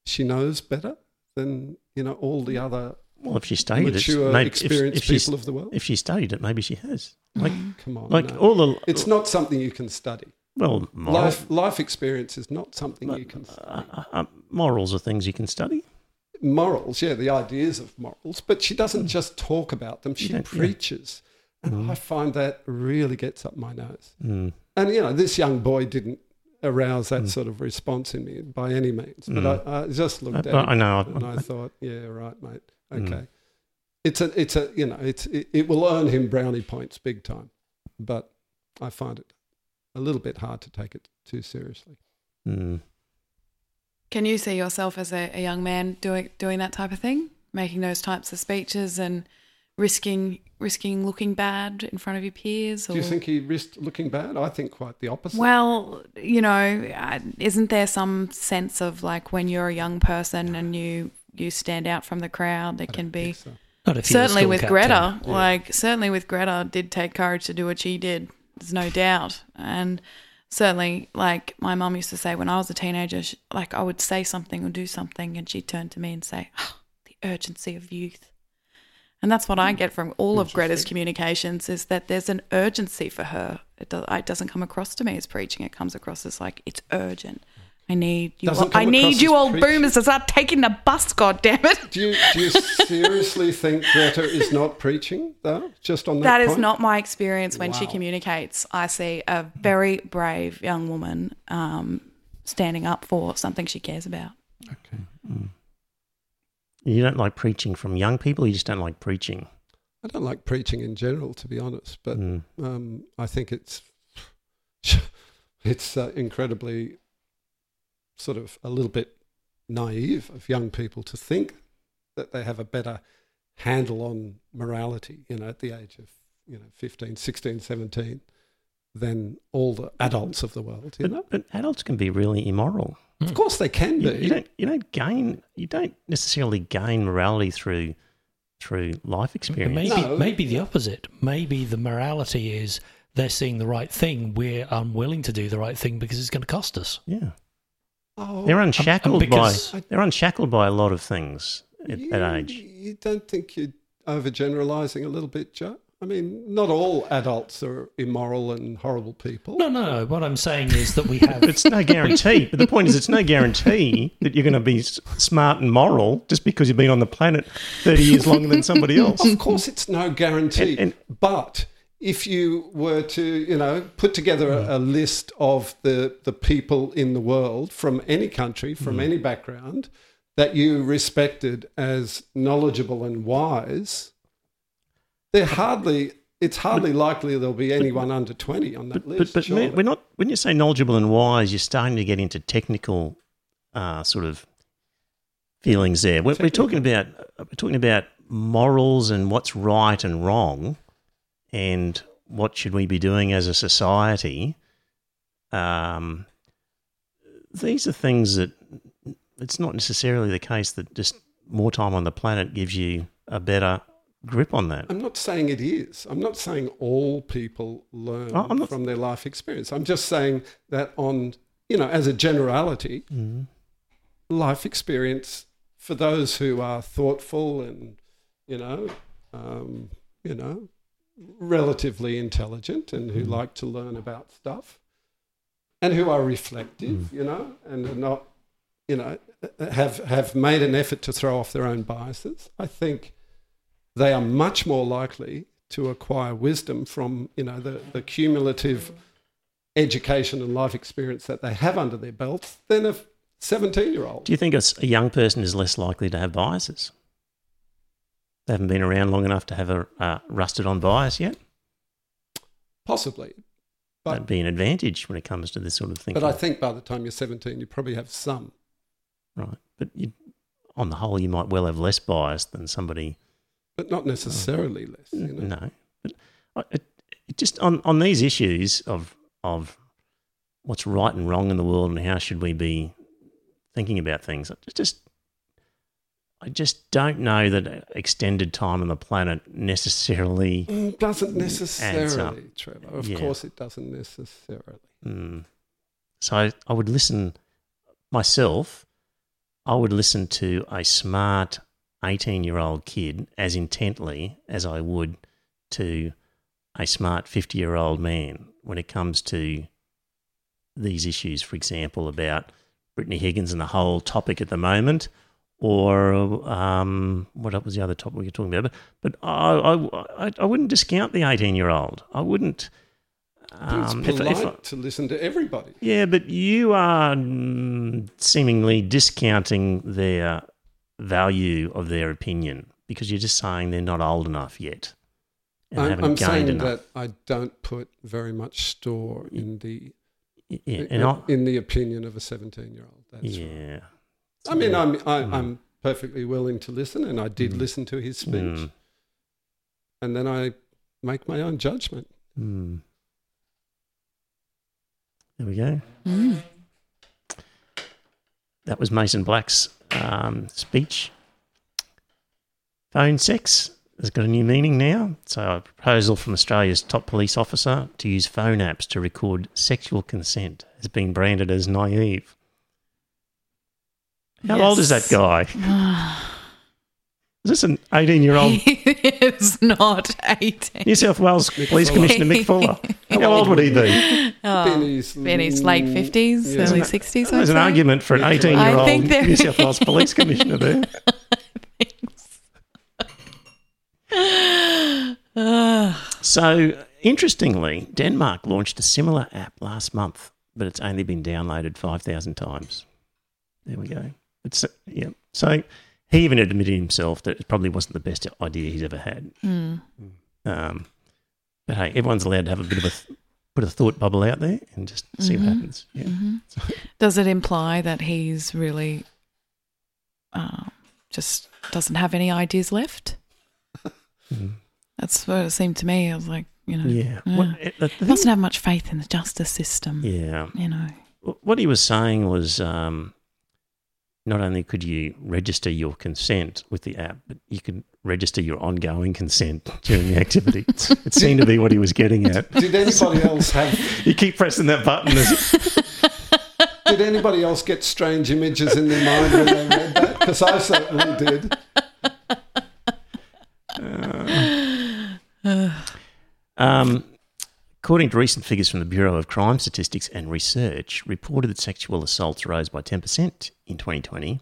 she knows better than you know all the other Well, if she studied mature, it, maybe experienced if, she's, people of the world. if she studied it, maybe she has. Like, Come on, like no. all the it's not something you can study. well, moral, Life life experience is not something you can uh, study. uh, uh, morals are things you can study. Morals, yeah, the ideas of morals, but she doesn't just talk about them; she don't- yeah. preaches, and Mm. I find that really gets up my nose. Mm. And you know, this young boy didn't arouse that Mm. sort of response in me by any means, but Mm. I, I just looked I, at it I know. and I I, thought, yeah, right, mate, Mm. okay. It's a, it's a, you know, it's it, it will earn him brownie points big time, but I find it a little bit hard to take it too seriously. mm. Can you see yourself as a, a young man doing doing that type of thing, making those types of speeches and risking risking looking bad in front of your peers? Or? Do you think he risked looking bad? I think quite the opposite. Well, you know, uh, isn't there some sense of like when you're a young person and you you stand out from the crowd, there I can be so. Not if certainly with captain. Greta, Yeah. like certainly with Greta, did take courage to do what she did. There's no doubt, and certainly, like my mum used to say when I was a teenager, she, like I would say something or do something, and she'd turn to me and say, oh, "The urgency of youth." And that's what I get from all of Greta's communications is that there's an urgency for her. It, do, it doesn't come across to me as preaching. It comes across as like it's urgent. I need you. All, I need you old preachy. boomers to start taking the bus. God damn it! Do you, do you seriously think Greta is not preaching, though? Just on that That is point? not my experience when she communicates. I see a very brave young woman um, standing up for something she cares about. Okay. You don't like preaching from young people. You just don't like preaching. I don't like preaching in general, to be honest, but Mm. um, I think it's it's uh, incredibly sort of a little bit naive of young people to think that they have a better handle on morality, you know, at the age of, you know, 15, 16, 17 than all the adults of the world, you But, know? but adults can be really immoral. Of course they can You, be. you don't. You don't gain. You don't necessarily gain morality through through life experience. maybe No. maybe the opposite. Maybe the morality is they're seeing the right thing. We're unwilling to do the right thing because it's going to cost us. Yeah, Oh, they're unshackled because- by they're unshackled by a lot of things at you, that age. You don't think you're overgeneralizing a little bit, Joe? I mean, not all adults are immoral and horrible people. No, no, no. What I'm saying is that we have. It's no guarantee. but the point is, it's no guarantee that you're going to be smart and moral just because you've been on the planet 30 years longer than somebody else. Of course, it's no guarantee. And- but if you were to, you know, put together Mm. a, a list of the, the people in the world from any country, Mm. from any background, that you respected as knowledgeable and wise, they're hardly. It's hardly likely there'll be anyone under twenty on that But, list. but surely. we're not, when you say knowledgeable and wise, you're starting to get into technical uh, sort of feelings there. We're, we're talking about we're talking about morals and what's right and wrong, and what should we be doing as a society. Um, these are things that it's not necessarily the case that just more time on the planet gives you a better grip on that. I'm not saying it is. I'm not saying all people learn Oh, from their life experience. I'm just saying that on, you know, as a generality, life experience for those who are thoughtful and, you know, um, you know, relatively intelligent and who mm. like to learn about stuff and who are reflective, mm. you know, and are not, you know, have have made an effort to throw off their own biases. I think they are much more likely to acquire wisdom from you know the, the cumulative education and life experience that they have under their belts than a 17 year old Do you think a young person is less likely to have biases? They haven't been around long enough to have a uh, rusted on bias yet. possibly but That'd be an advantage when it comes to this sort of thing. but I think by the time you're 17 you probably have some right, but you, on the whole, you might well have less bias than somebody. but not necessarily less you know No, but I- it, it just on on these issues of of what's right and wrong in the world and how should we be thinking about things. I just I just don't know that extended time on the planet necessarily. Mm, doesn't necessarily Trevor of Yeah. course it doesn't necessarily Mm. So I, I would listen myself. I would listen to a smart eighteen-year-old kid as intently as I would to a smart fifty-year-old man when it comes to these issues. For example, about Brittany Higgins and the whole topic at the moment, or um, what was the other topic we were talking about? But, but I, I, I, I wouldn't discount the eighteen-year-old. I wouldn't. it's Um, if- polite if- to listen to everybody yeah, but you are mm, seemingly discounting their value of their opinion because you're just saying they're not old enough yet and I'm, I'm saying enough. that I don't put very much store in the yeah, and in the opinion of a 17 year old. That's right. Yeah. I mean, I'm I, Mm. I'm perfectly willing to listen, and I did Mm. listen to his speech, Mm, and then I make my own judgment. mm. There we go. Mm. That was Mason Black's um, speech. Phone sex has got a new meaning now. So, a proposal from Australia's top police officer to use phone apps to record sexual consent has been branded as naive. How old is that Yes. guy? Is this an 18 year old it's not 18. New South Wales Police Fuller. Commissioner Mick Fuller. How old would he be? Oh, Benny's, In his late 50s, Yeah. early 60s. There's an argument for an 18 year old New South Wales Police Commissioner there. So, interestingly, Denmark launched a similar app last month, but it's only been downloaded 5,000 times. There we go. It's, yeah. So, he even admitted himself that it probably wasn't the best idea he's ever had. Mm. Um, but hey, everyone's allowed to have a bit of a th- put a thought bubble out there and just see what Mhm. happens. Yeah. hmm Does it imply that he's really uh, just doesn't have any ideas left? Mm. That's what it seemed to me. I was like, you know, Yeah. Yeah. What, the he doesn't have much faith in the justice system. yeah. You know, What he was saying was um, not only could you register your consent with the app, but you could register your ongoing consent during the activity. it seemed to be what he was getting at. Did anybody else have? You keep pressing that button. As, Did anybody else get strange images in their mind when they read that? Because I certainly did. um, according to recent figures from the Bureau of Crime Statistics and Research, reported that sexual assaults rose by 10% in 2020.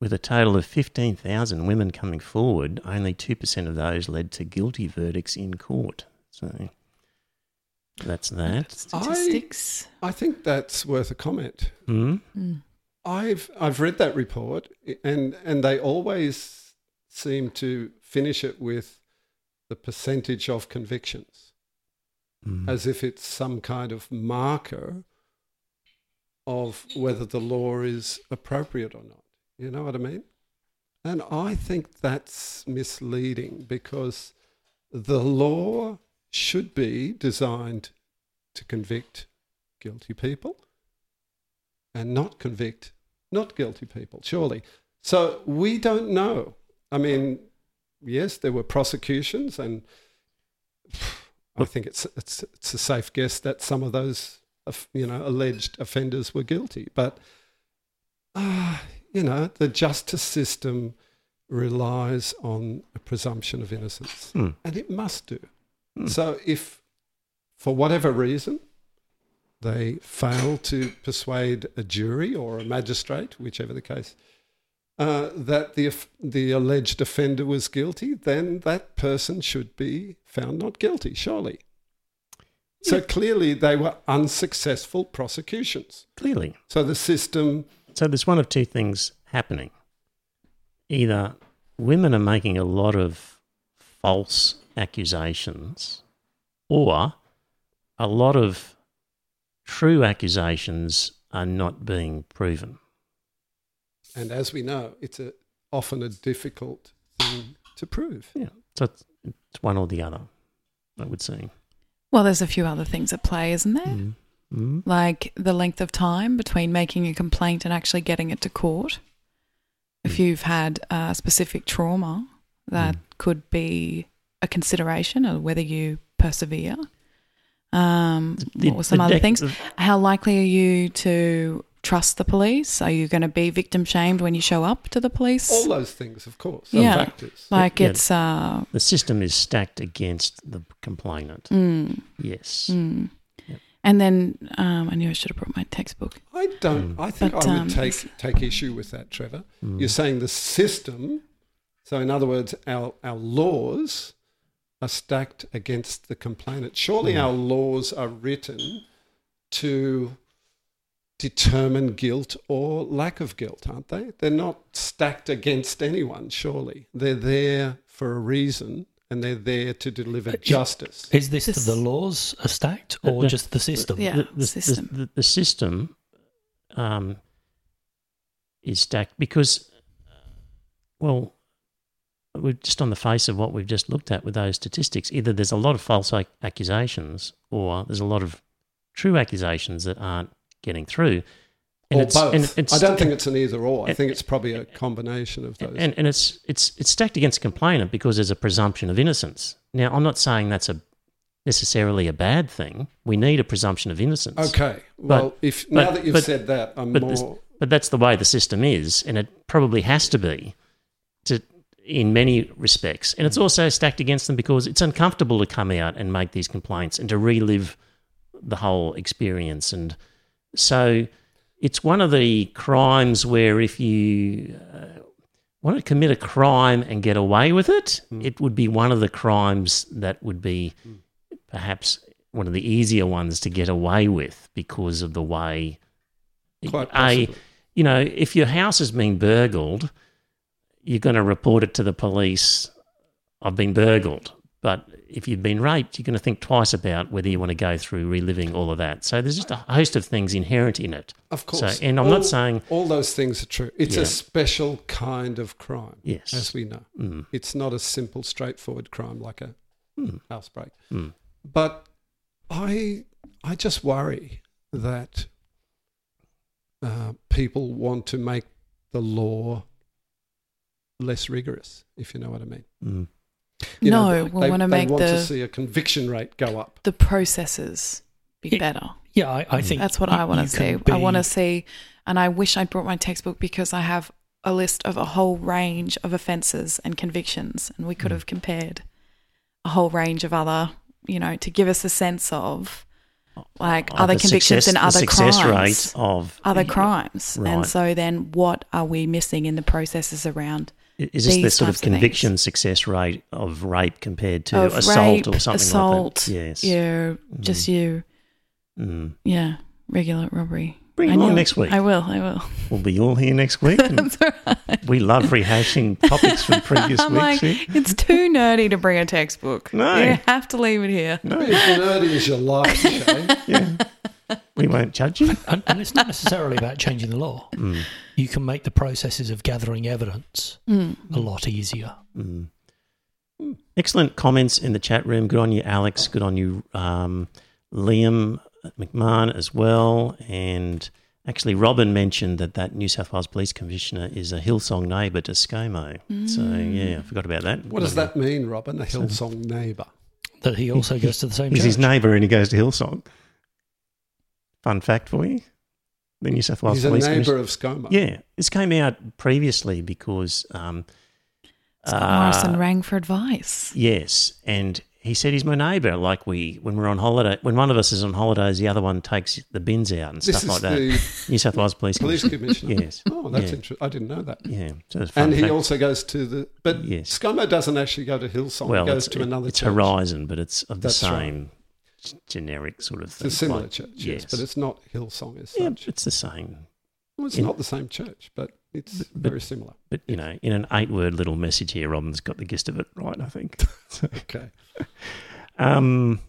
With a total of 15,000 women coming forward, only 2% of those led to guilty verdicts in court. So that's that. statistics. I think that's worth a comment. Hmm? Mm. I've I've read that report, and and they always seem to finish it with the percentage of convictions, Mm. as if it's some kind of marker of whether the law is appropriate or not. You know what I mean? And I think that's misleading because the law should be designed to convict guilty people and not convict not guilty people, surely. So we don't know. I mean, yes, there were prosecutions, and I think it's it's it's a safe guess that some of those you know alleged offenders were guilty. But uh, you know, the justice system relies on a presumption of innocence, Hmm. and it must do. Hmm. So if, for whatever reason, they fail to persuade a jury or a magistrate, whichever the case, uh, that the the alleged offender was guilty, then that person should be found not guilty, surely. So clearly, they were unsuccessful prosecutions. Clearly. So the system, So there's one of two things happening. Either women are making a lot of false accusations, or a lot of true accusations are not being proven. And as we know, it's a, often a difficult thing to prove. Yeah. So it's, it's one or the other, I would say. Well, there's a few other things at play, isn't there? Mm. Mm. Like the length of time between making a complaint and actually getting it to court. If you've had a specific trauma, that Mm. could be a consideration of whether you persevere. Um, The- what were some other dec- things? How likely are you to trust the police? Are you going to be victim shamed when you show up to the police? All those things, of course, Yeah. are factors. like Yeah. it's uh, The system is stacked against the complainant. mm, Yes. mm. Yep. And then um, I knew I should have brought my textbook. I don't. I think But, I would um, take take issue with that, Trevor. Mm. You're saying the system. So, in other words, our our laws are stacked against the complainant. Surely, Mm. our laws are written to determine guilt or lack of guilt, aren't they? They're not stacked against anyone. Surely, they're there for a reason, and they're there to deliver justice. Is this This- the laws are stacked or The- just the system? Yeah. the, the, system. The, the, the system um, is stacked because, well, we're just on the face of what we've just looked at with those statistics. Either there's a lot of false ac- accusations, or there's a lot of true accusations that aren't getting through. or both. and it's- I don't think it's an either or. I and- think it's probably a combination of those. and, and it's it's it's stacked against the complainant because there's a presumption of innocence. Now, I'm not saying that's a necessarily a bad thing. We need a presumption of innocence. Okay. Well, if now but- that you've but- said that, I'm but more. this- But that's the way the system is, and it probably has to be. To in many respects. And it's also stacked against them because it's uncomfortable to come out and make these complaints and to relive the whole experience. And so it's one of the crimes where if you uh, want to commit a crime and get away with it, it would be one of the crimes that would be perhaps one of the easier ones to get away with because of the way Quite a possibly. you know if your house has been burgled you're going to report it to the police i've been burgled but if you've been raped you're going to think twice about whether you want to go through reliving all of that so there's just a host of things inherent in it Of course. so, and i'm All- not saying all those things are true. It's Yeah. a special kind of crime, Yes. as we know. mm, It's not a simple, straightforward crime like a Mm. housebreak. mm, But I, I just worry that uh, people want to make the law less rigorous, if you know what I mean. Mm, You no, know, we they, want to make they make want to see a conviction rate go up. the processes be Yeah. better. Yeah, I, I think That's what you- I want to see. can I want to see, and I wish I'd brought my textbook because I have a list of a whole range of offences and convictions, and we could Hmm. have compared a whole range of other, you know, to give us a sense of like of other convictions success- and the other success crimes. rate of Other crimes. Right. And so then what are we missing in the processes around is this the sort of types of things. conviction success rate of rape compared to of assault rape, or something assault, like that yes Yeah, just you, Mm. yeah, regular robbery. Bring I him on next week. I will, I will. We'll be all here next week. and That's all right. we love rehashing topics from previous I'm weeks. like, it's too nerdy to bring a textbook. No. You have to leave it here. No, Be as nerdy as your life. Shay. yeah. We won't judge you. and, and it's not necessarily about changing the law. Mm, You can make the processes of gathering evidence Mm. a lot easier. mm. Excellent comments in the chat room. Good on you, Alex. Good on you, um, Liam McMahon as well. And actually, Robin mentioned that that New South Wales Police Commissioner is a Hillsong neighbour to ScoMo. So yeah, I forgot about that. What does that mean, Robin? A Hillsong neighbour. That he also goes to the same He's church. his neighbour and he goes to Hillsong. Fun fact for you: the New South Wales He's a Police neighbour Commissioner- of ScoMo. Yeah, this came out previously because um, Scott uh, Morrison rang for advice. Yes, and he said he's my neighbour. Like we, when we're on holiday, when one of us is on holidays, the other one takes the bins out and This stuff is like that. the New South Wales Police police Commissioner. commissioner. Yes. Oh, that's Yeah. interesting. I didn't know that. Yeah, so it's a fun And he fact. also goes to the. But Yes. ScoMo doesn't actually go to Hillsong. well, he goes it's, to another it's church. Horizon, but it's of the That's right. same g- generic sort of It's a similar like- church, yes, yes, but it's not Hillsong as yeah, such. it's the same. well, it's in- not the same church, but it's but- very similar. But you know, in an eight-word little message here, Robin's got the gist of it, right? I think. Okay. Um,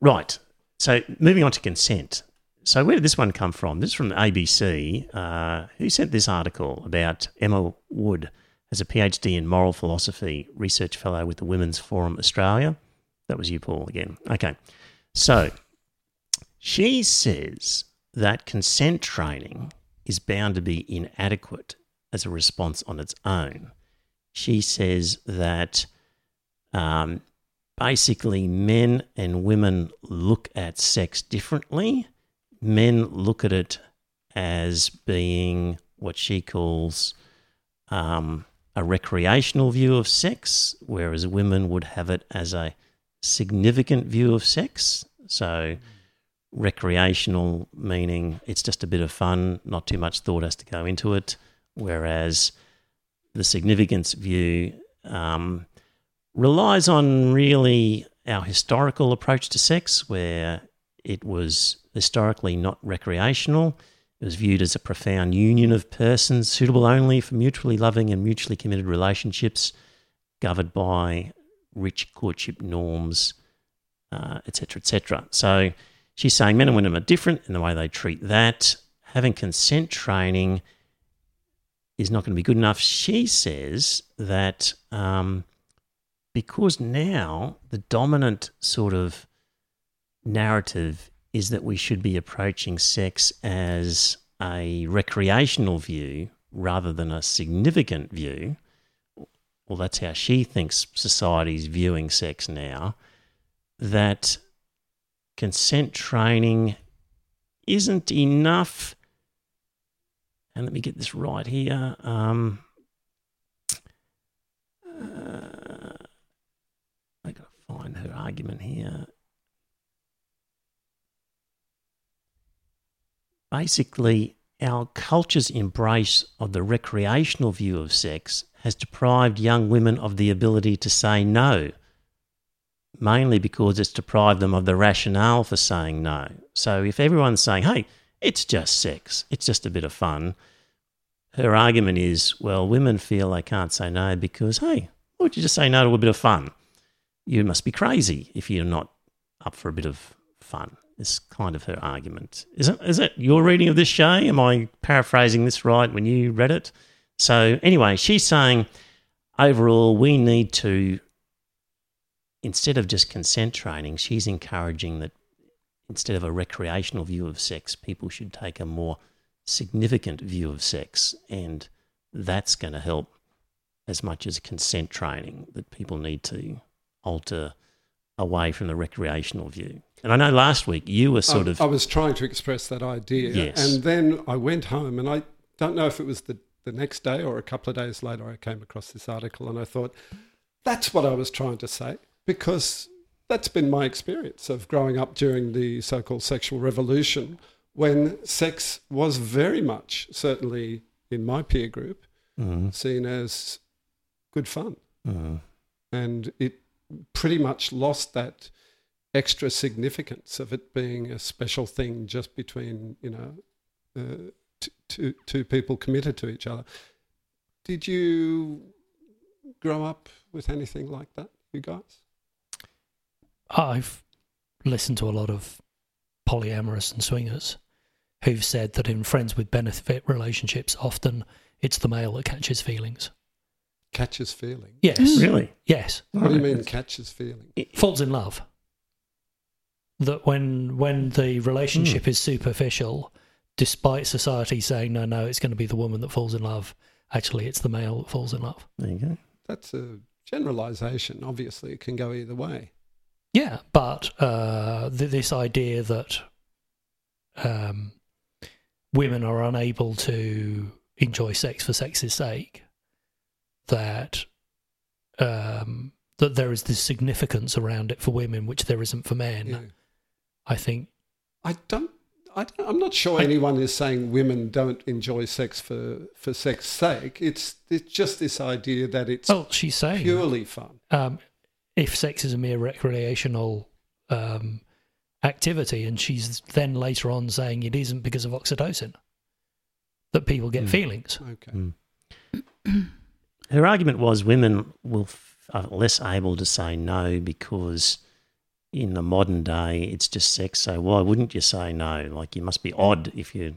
right. So moving on to consent. So where did this one come from? This is from the ABC. Uh, who sent this article about Emma Wood as a PhD in moral philosophy, research fellow with the Women's Forum Australia? That was you, Paul, again. Okay. So she says that consent training is bound to be inadequate as a response on its own. She says that um, basically men and women look at sex differently. Men look at it as being what she calls um, a recreational view of sex, whereas women would have it as a significant view of sex. So, recreational meaning it's just a bit of fun, not too much thought has to go into it, whereas the significance view um, relies on really our historical approach to sex, where it was historically not recreational. It was viewed as a profound union of persons suitable only for mutually loving and mutually committed relationships, governed by rich courtship norms, uh, etc., etc. So she's saying men and women are different in the way they treat that. Having consent training is not going to be good enough. She says that um, because now the dominant sort of narrative is that we should be approaching sex as a recreational view rather than a significant view well, that's how she thinks society's viewing sex now, that consent training isn't enough. And let me get this right here. Um, uh, I gotta find her argument here. Basically, our culture's embrace of the recreational view of sex has deprived young women of the ability to say no, mainly because it's deprived them of the rationale for saying no. So if everyone's saying, hey, it's just sex, it's just a bit of fun, her argument is, well, women feel they can't say no because, hey, why would you just say no to a bit of fun? You must be crazy if you're not up for a bit of fun. Is kind of her argument. Is it, is it your reading of this, Shay? Am I paraphrasing this right when you read it? So, anyway, she's saying overall, we need to, instead of just consent training, she's encouraging that instead of a recreational view of sex, people should take a more significant view of sex. And that's going to help as much as consent training that people need to alter away from the recreational view. And I know last week you were sort I, of. I was trying to express that idea. Yes. And then I went home and I don't know if it was the, the next day or a couple of days later, I came across this article and I thought, that's what I was trying to say because that's been my experience of growing up during the so called sexual revolution when sex was very much, certainly in my peer group, Mm, seen as good fun. mm, and it pretty much lost that extra significance of it being a special thing just between you know uh, t- two two people committed to each other. Did you grow up with anything like that, you guys? I've listened to a lot of polyamorous and swingers who've said that in friends with benefit relationships, often it's the male that catches feelings. Catches feeling. Yes. really? Yes. What do you mean catches feeling? Falls in love. That when when the relationship is superficial, despite society saying no, no, it's going to be the woman that falls in love. Actually, it's the male that falls in love. There you go. That's a generalization. Obviously, it can go either way. Yeah, but uh, th- this idea that um, women are unable to enjoy sex for sex's sake, that um, that there is this significance around it for women which there isn't for men. Yeah. I think I don't. I don't, I'm not sure anyone is saying women don't enjoy sex for for sex sake. It's it's just this idea that it's well, she's saying purely fun. um, if sex is a mere recreational um, activity, and she's then later on saying it isn't because of oxytocin that people get Hmm. feelings. Okay. Her argument was women will f- are less able to say no because in the modern day it's just sex. So why wouldn't you say no? Like you must be odd if you're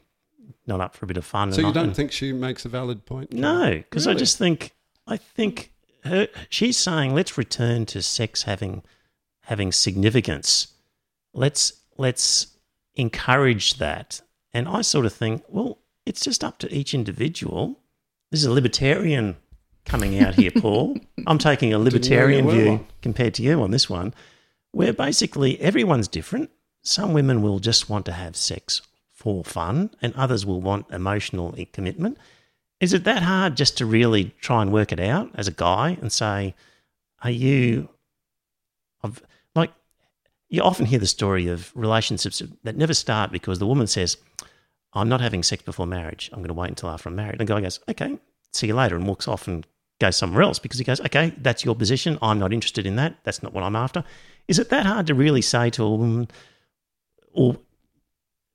not up for a bit of fun. So you don't and- think she makes a valid point? No, because I just think I think her she's saying let's return to sex having having significance. Let's let's encourage that. And I sort of think, well, it's just up to each individual. This is a libertarian coming out here, Paul. I'm taking a Didn't know you libertarian view compared to you on this one, where basically everyone's different. Some women will just want to have sex for fun, and others will want emotional commitment. Is it that hard just to really try and work it out as a guy and say, are you, of like, you often hear the story of relationships that never start because the woman says, I'm not having sex before marriage. I'm going to wait until after I'm married. And the guy goes, okay, see you later, and walks off and goes somewhere else because he goes, okay, that's your position. I'm not interested in that. That's not what I'm after. Is it that hard to really say to a woman, or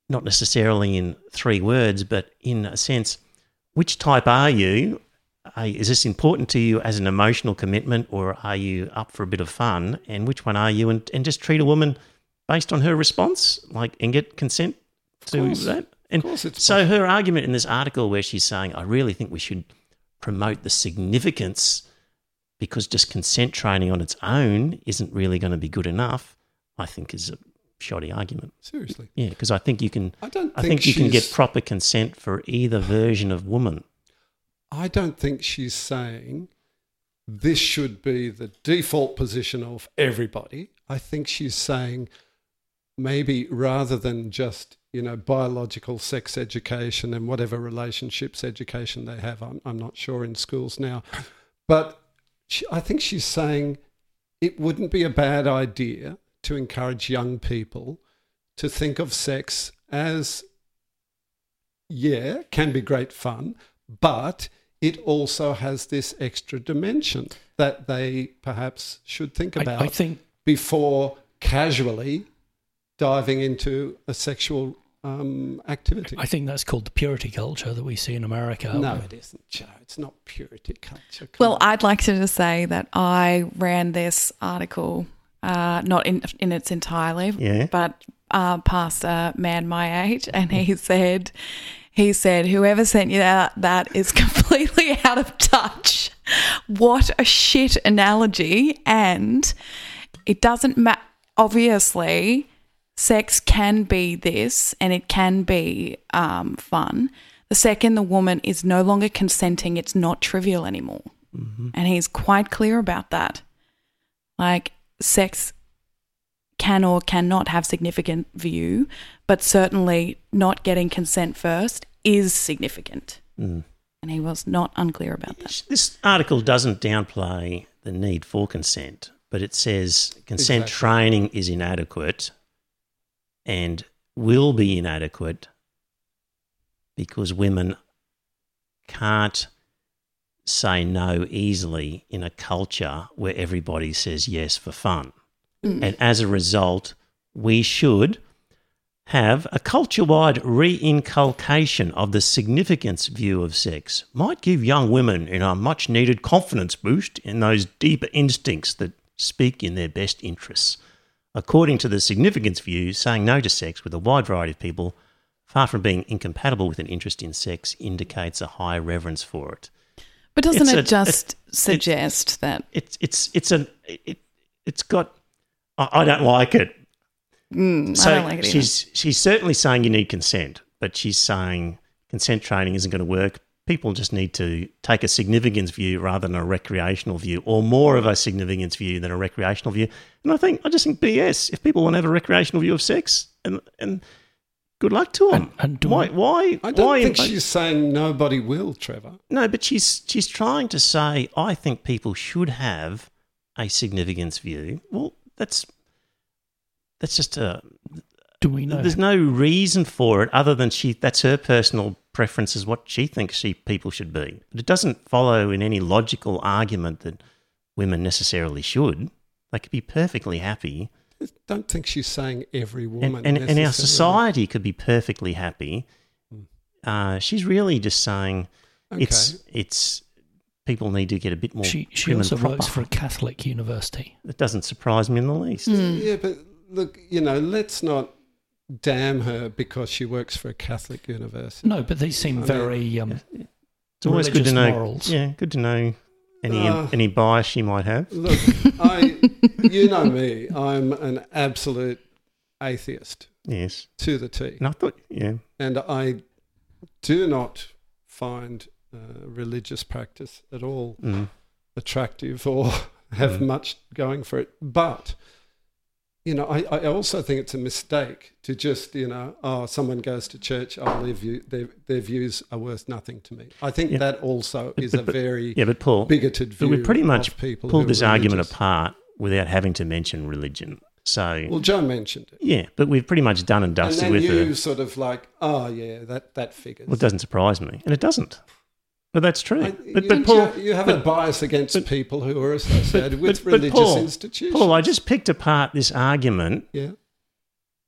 not necessarily in three words, but in a sense, which type are you? Is this important to you as an emotional commitment, or are you up for a bit of fun? And which one are you? And, and just treat a woman based on her response, like, and get consent to that. And Of course, it's so her argument in this article, where she's saying, I really think we should promote the significance because just consent training on its own isn't really going to be good enough, I think is a shoddy argument. seriously. Yeah, because I think you can. I don't. I think, think you can get proper consent for either version of woman. I don't think she's saying this should be the default position of everybody. I think she's saying maybe rather than just you know biological sex education and whatever relationships education they have, I'm, I'm not sure in schools now, but she, I think she's saying it wouldn't be a bad idea to encourage young people to think of sex as, yeah, can be great fun, but it also has this extra dimension that they perhaps should think about I, I think before casually diving into a sexual um, activity. I think that's called the purity culture that we see in America. no, it isn't, Joe. It's not purity culture. Come Well, on. I'd like to just say that I ran this article, uh, not in in its entirely, Yeah. but uh, past a man my age, and he said, he said, whoever sent you that, that is completely out of touch. What a shit analogy, and it doesn't matter. Obviously, sex can be this, and it can be um, fun. The second the woman is no longer consenting, it's not trivial anymore. And he's quite clear about that. Like, sex can or cannot have significant view, but certainly not getting consent first is significant. Mm. And he was not unclear about that. This article doesn't downplay the need for consent, but it says consent Exactly. training is inadequate and will be inadequate because women can't say no easily in a culture where everybody says yes for fun. Mm. And as a result, we should have a culture wide reinculcation of the significance view of sex. Might give young women know, a much needed confidence boost in those deeper instincts that speak in their best interests. According to the significance view, saying no to sex with a wide variety of people, far from being incompatible with an interest in sex, indicates a high reverence for it. But doesn't It's it a- just it- suggest that It's it's it's an it, it's got. I, I don't like it. mm, So I don't like it either. she's she's certainly saying you need consent, but she's saying consent training isn't going to work. People just need to take a significance view rather than a recreational view, or more of a significance view than a recreational view. And I think I just think BS. If people want to have a recreational view of sex, and and good luck to them. And- and why why I don't why think impose- she's saying nobody will, Trevor. no, but she's she's trying to say I think people should have a significance view. Well, that's that's just a Do we know? there's no reason for it other than she that's her personal preference is what she thinks she people should be. But it doesn't follow in any logical argument that women necessarily should. They could be perfectly happy. I don't think she's saying every woman. and, and our society could be perfectly happy. Uh, she's really just saying it's it's people need to get a bit more she she also proper. works for a Catholic university. It doesn't surprise me in the least. Mm. Yeah, but look, you know, let's not damn her because she works for a Catholic university. No, but these seem I mean, very um, It's always good to religious know. morals. Yeah, good to know any Uh, any bias she might have. Look, I, you know me, I'm an absolute atheist Yes, to the T, and I thought, yeah, and I do not find uh, religious practice at all mm, attractive or have Mm. much going for it. But, you know, I, I also think it's a mistake to just, you know, oh, someone goes to church, oh, their, view, their, their views are worth nothing to me. I think Yeah. that also But- is but- a very yeah. But Paul, bigoted but view we pretty much people pulled this argument apart without having to mention religion. So Well, John mentioned it. yeah, but we've pretty much done and And dusted then with you her. sort of like, oh, yeah, that, that figures. Well, it doesn't surprise me, and it doesn't. But that's true. I- but you, but Paul, you have a bias against but- people who are associated with but- but religious Paul- institutions. Paul, I just picked apart this argument yeah.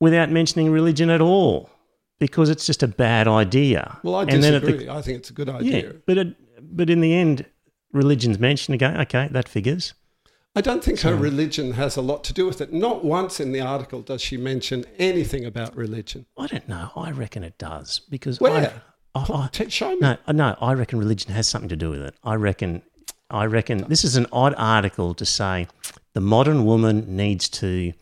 without mentioning religion at all because it's just a bad idea. Well, I And then at the- disagree. I think it's a good idea. Yeah, but it, but in the end, religion's mentioned again. Okay, that figures. I don't think her religion has a lot to do with it. Not once in the article does she mention anything about religion. I don't know. I reckon it does because Where? I, I, I, T- Show me. no, uh, no. I reckon religion has something to do with it. I reckon. I reckon this is an odd article to say the modern woman needs to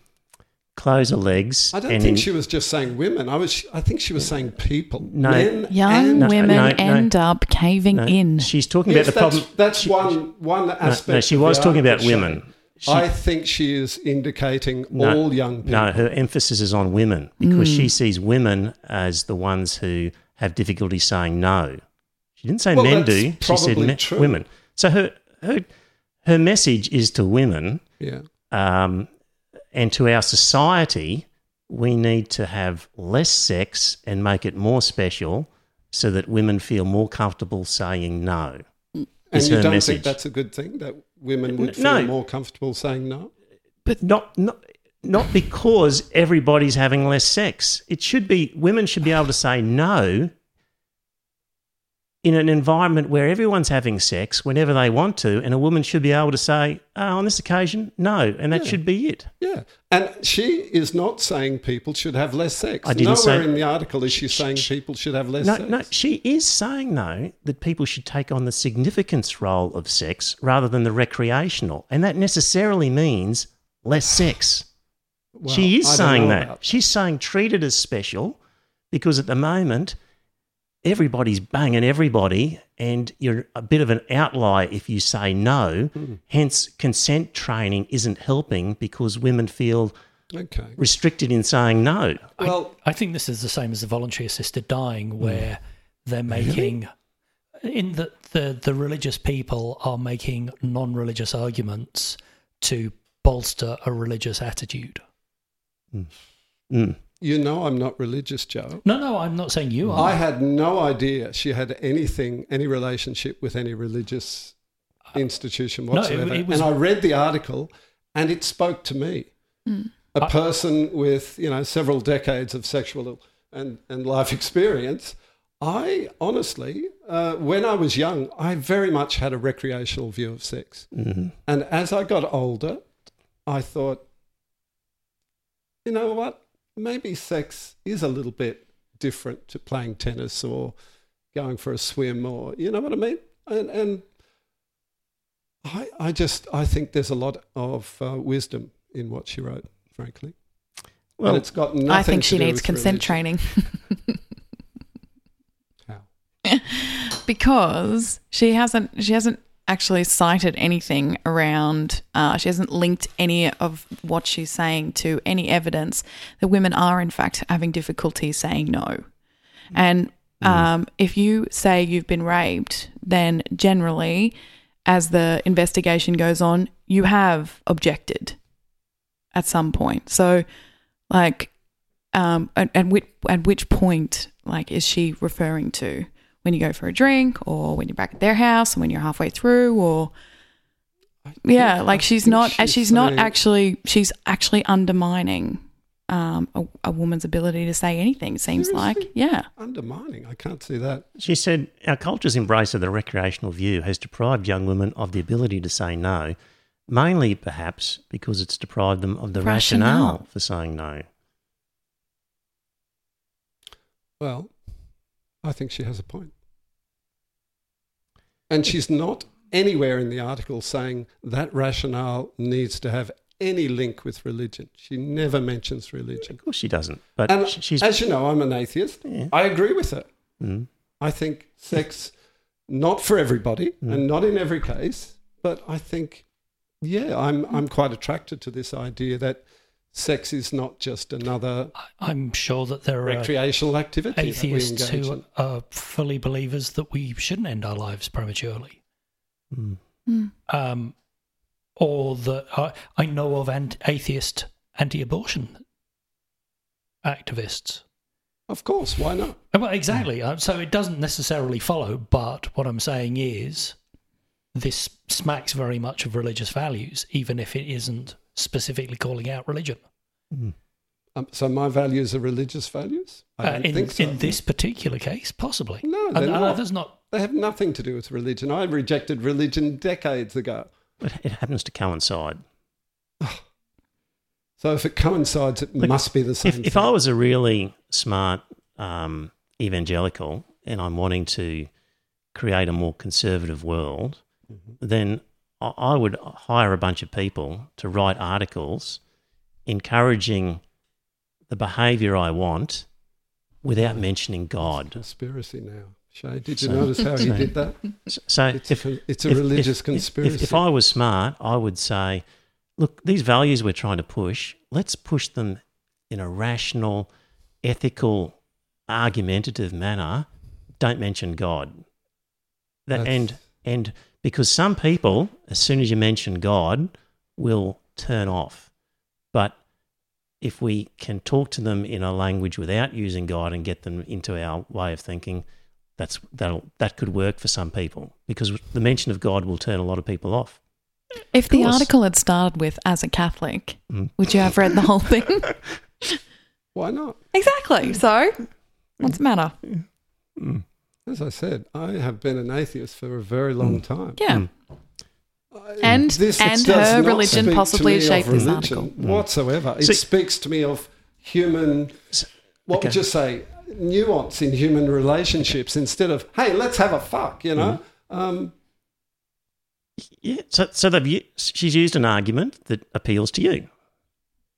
close her legs. I don't and think in- she was just saying women. I was. I think she was saying people. No. Men Young and No, women no, no. end up caving no, in. She's talking Yes, about the that's, problem. that's she- one one aspect. no, she was talking about article showing. women. She- I think she is indicating No, all young people. No, her emphasis is on women because she mm. sees women as the ones who have difficulty saying no. She didn't say Well, men do. She said me- women. So her her her message is to women. Yeah. Um, and to our society, we need to have less sex and make it more special so that women feel more comfortable saying no. And is you don't message. think that's a good thing that women would feel no. more comfortable saying no? But not not not because everybody's having less sex. It should be women should be able to say no in an environment where everyone's having sex whenever they want to, and a woman should be able to say, oh, on this occasion, no, and that Yeah. should be it. Yeah. And she is not saying people should have less sex. I didn't Nowhere say- in the article is she saying people should have less No, sex. no, she is saying though that people should take on the significance role of sex rather than the recreational, and that necessarily means less sex. Well, she is saying know that. about She's saying treat it as special because at the moment everybody's banging everybody and you're a bit of an outlier if you say no. Hmm. Hence, consent training isn't helping because women feel Okay. restricted in saying no. Well, I think this is the same as the voluntary assisted dying, where they're making in the, the the religious people are making non-religious arguments to bolster a religious attitude. Mm. you know I'm not religious, Joe. No, no, I'm not saying you are. I had no idea she had anything, any relationship with any religious institution No, it- whatsoever. it was- and I read the article and it spoke to me. A I- person with, you know, several decades of sexual and, and life experience. I honestly, uh, when I was young, I very much had a recreational view of sex. Mhm. And as I got older, I thought, you know what? Maybe sex is a little bit different to playing tennis or going for a swim or, you know what I mean? And, and I, I just, I think there's a lot of uh, wisdom in what she wrote, frankly. Well, and it's got nothing I think she needs consent religion. training How? because she hasn't she hasn't actually cited anything around uh, she hasn't linked any of what she's saying to any evidence that women are in fact having difficulty saying no. And um, if you say you've been raped then generally as the investigation goes on you have objected at some point. So like um, at, at, which, at which point like is she referring to when you go for a drink or when you're back at their house and when you're halfway through or yeah like she's not she's, not saying- actually she's actually undermining um, a, a woman's ability to say anything it seems like yeah undermining. I can't see that. She said, Our culture's embrace of the recreational view has deprived young women of the ability to say no, mainly perhaps because it's deprived them of the rationale, Rationale. for saying no. Well, I think she has a point. And she's not anywhere in the article saying that rationale needs to have any link with religion. She never mentions religion. Of course she doesn't. But And she's. as you know, I'm an atheist. Yeah. I agree with her. Mm. I think sex, not for everybody Mm. and not in every case, but I think, yeah, I'm, I'm quite attracted to this idea that sex is not just another I- I'm sure that there are recreational activity atheists that we who in. are fully believers that we shouldn't end our lives prematurely. Mm. Mm. um, or that I, I know of ant- atheist anti-abortion activists. Of course, why not? Uh, Well, exactly. Uh, So it doesn't necessarily follow, but what I'm saying is this smacks very much of religious values, even if it isn't specifically calling out religion. Mm. Um, so my values are religious values? I Uh, don't in, think so. in this particular case, possibly. No, And- they're and not. There's not. They have nothing to do with religion. I rejected religion decades ago. But it happens to coincide. So if it coincides, it Look, must be the same If, if. I was a really smart um, evangelical and I'm wanting to create a more conservative world, Mm-hmm. then I, would hire a bunch of people to write articles encouraging the behaviour I want without mentioning God. Conspiracy now. Shay, did you So- notice how he did that? So It's, if, a, it's a if- religious if- conspiracy. If, if I was smart, I would say, look, these values we're trying to push, let's push them in a rational, ethical, argumentative manner. Don't mention God. That That's- and and because some people, as soon as you mention God, will turn off. But if we can talk to them in a language without using God and get them into our way of thinking, that's that'll that could work for some people because the mention of God will turn a lot of people off. If the article had started with "as a Catholic," Mm. would you have read the whole thing? Why not? exactly. So, what's the matter? Mm. As I said, I have been an atheist for a very long time. Yeah. Mm. I- And- this and her religion possibly shaped this article. whatsoever. It See- speaks to me of human. What okay. would you say? Nuance in human relationships instead of hey, let's have a fuck. You know. Mm-hmm. Um, Yeah. So so they've she's used an argument that appeals to you.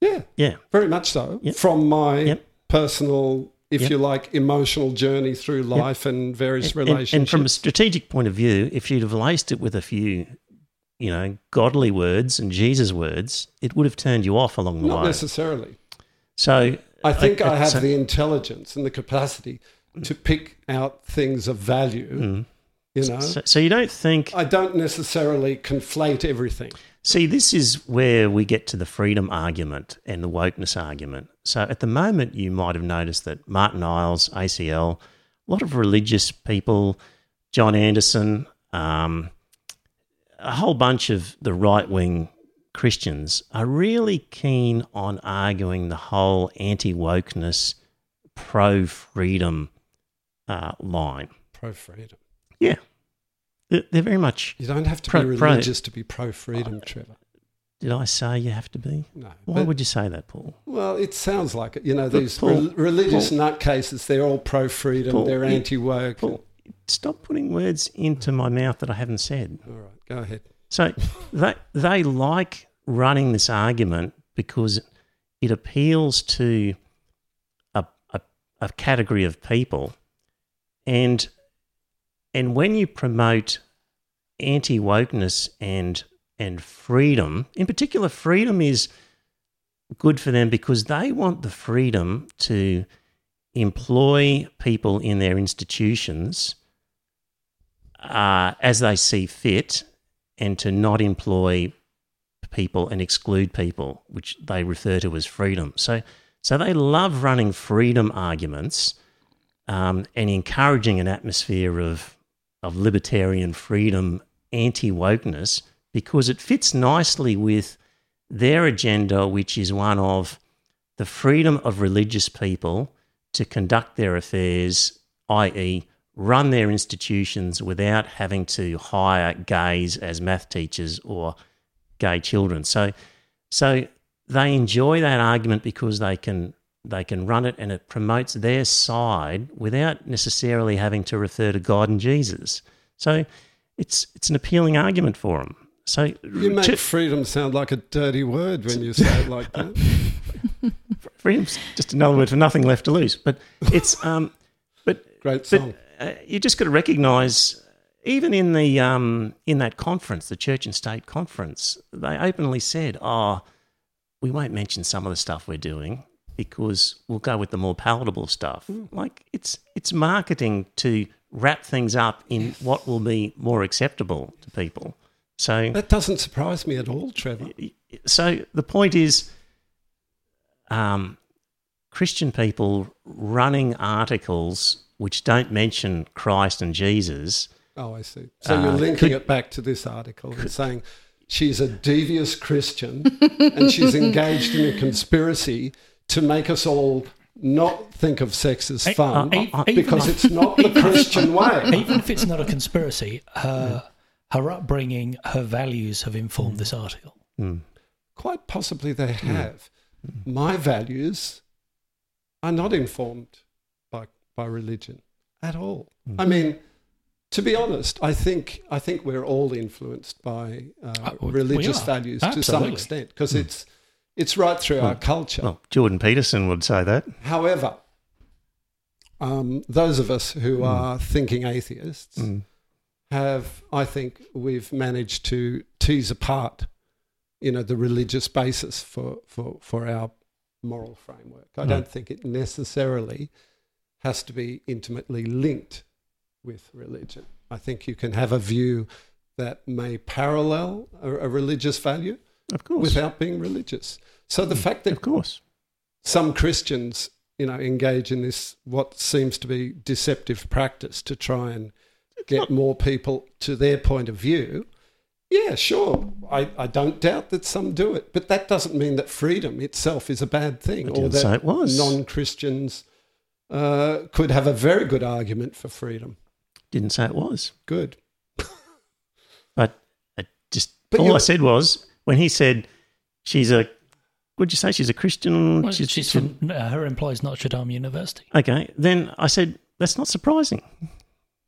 yeah, Yeah. very much so. Yep. From my Yep. personal, if Yep. you like, emotional journey through life and various And- and- relationships. And, from a strategic point of view, if you'd have laced it with a few, you know, godly words and Jesus words, it would have turned you off along the not way. Not necessarily. So I think I, I- have so- the intelligence and the capacity to pick out things of value. Mm. You know, So, so you don't think? I don't necessarily conflate everything. See, this is where we get to the freedom argument and the wokeness argument. So at the moment, you might have noticed that Martyn Iles, ACL, a lot of religious people, John Anderson, um, a whole bunch of the right wing Christians are really keen on arguing the whole anti wokeness, pro freedom uh, line. Pro freedom. Yeah. They're, very much. You don't have to Pro- be pro- religious to be pro freedom, Trevor. Did I say you have to be? No. Why But- would you say that, Paul? well, it sounds like it. You know, these Paul- rel- religious Paul- nutcases, they're all pro freedom, they're anti woke. Stop putting words into my mouth that I haven't said. All right, go ahead. So they they like running this argument because it appeals to a, a, a category of people, and and when you promote anti wokeness and and freedom, in particular, freedom is good for them because they want the freedom to employ people in their institutions uh, as they see fit and to not employ people and exclude people, which they refer to as freedom. So, so they love running freedom arguments um, and encouraging an atmosphere of of libertarian freedom, anti wokeness, because it fits nicely with their agenda, which is one of the freedom of religious people to conduct their affairs, i.e., run their institutions without having to hire gays as math teachers or gay children. So, so they enjoy that argument because they can they can run it and it promotes their side without necessarily having to refer to God and Jesus. So, it's it's an appealing argument for them. So, You make to- freedom sound like a dirty word when you say it like that. freedom's just another word for nothing left to lose. But it's um, but Great but song. uh, you just got to recognise, even in the um, in that conference, the church and state conference, they openly said, "Oh, we won't mention some of the stuff we're doing because we'll go with the more palatable stuff." Like it's it's marketing to wrap things up in what will be more acceptable to people. So That doesn't surprise me at all, Trevor. so the point is um, Christian people running articles which don't mention Christ and Jesus. Oh, I see. So Uh, you're linking could- it back to this article and saying she's a devious Christian and she's engaged in a conspiracy to make us all not think of sex as fun uh, e- uh, even because if- it's not the Christian way. Even if it's not a conspiracy, her hmm. her upbringing, her values have informed this article. Mm. Quite possibly they hmm. have. Hmm. My values are not informed by by religion at all. I mean, to be honest, I think I think we're all influenced by uh, Uh, religious are. values to some extent because it's it's right through our culture. Well, Jordan Peterson would say that. However, um, those of us who are thinking atheists Mm. have, I think, we've managed to tease apart, you know, the religious basis for for for our moral framework. I Mm. don't think it necessarily has to be intimately linked with religion. I think you can have a view that may parallel a, a religious value, Of course. without being religious. So the fact that of course. some Christians, you know, engage in this what seems to be deceptive practice to try and get more people to their point of view. Yeah, sure. I, I don't doubt that some do it, but that doesn't mean that freedom itself is a bad thing, or that say it was. non Christians uh, could have a very good argument for freedom. Didn't say it was. Good. But I just But all I said was when he said she's a what'd you say? She's a Christian. Well, she's from uh, her employs Notre Dame University. Okay. Then I said, that's not surprising.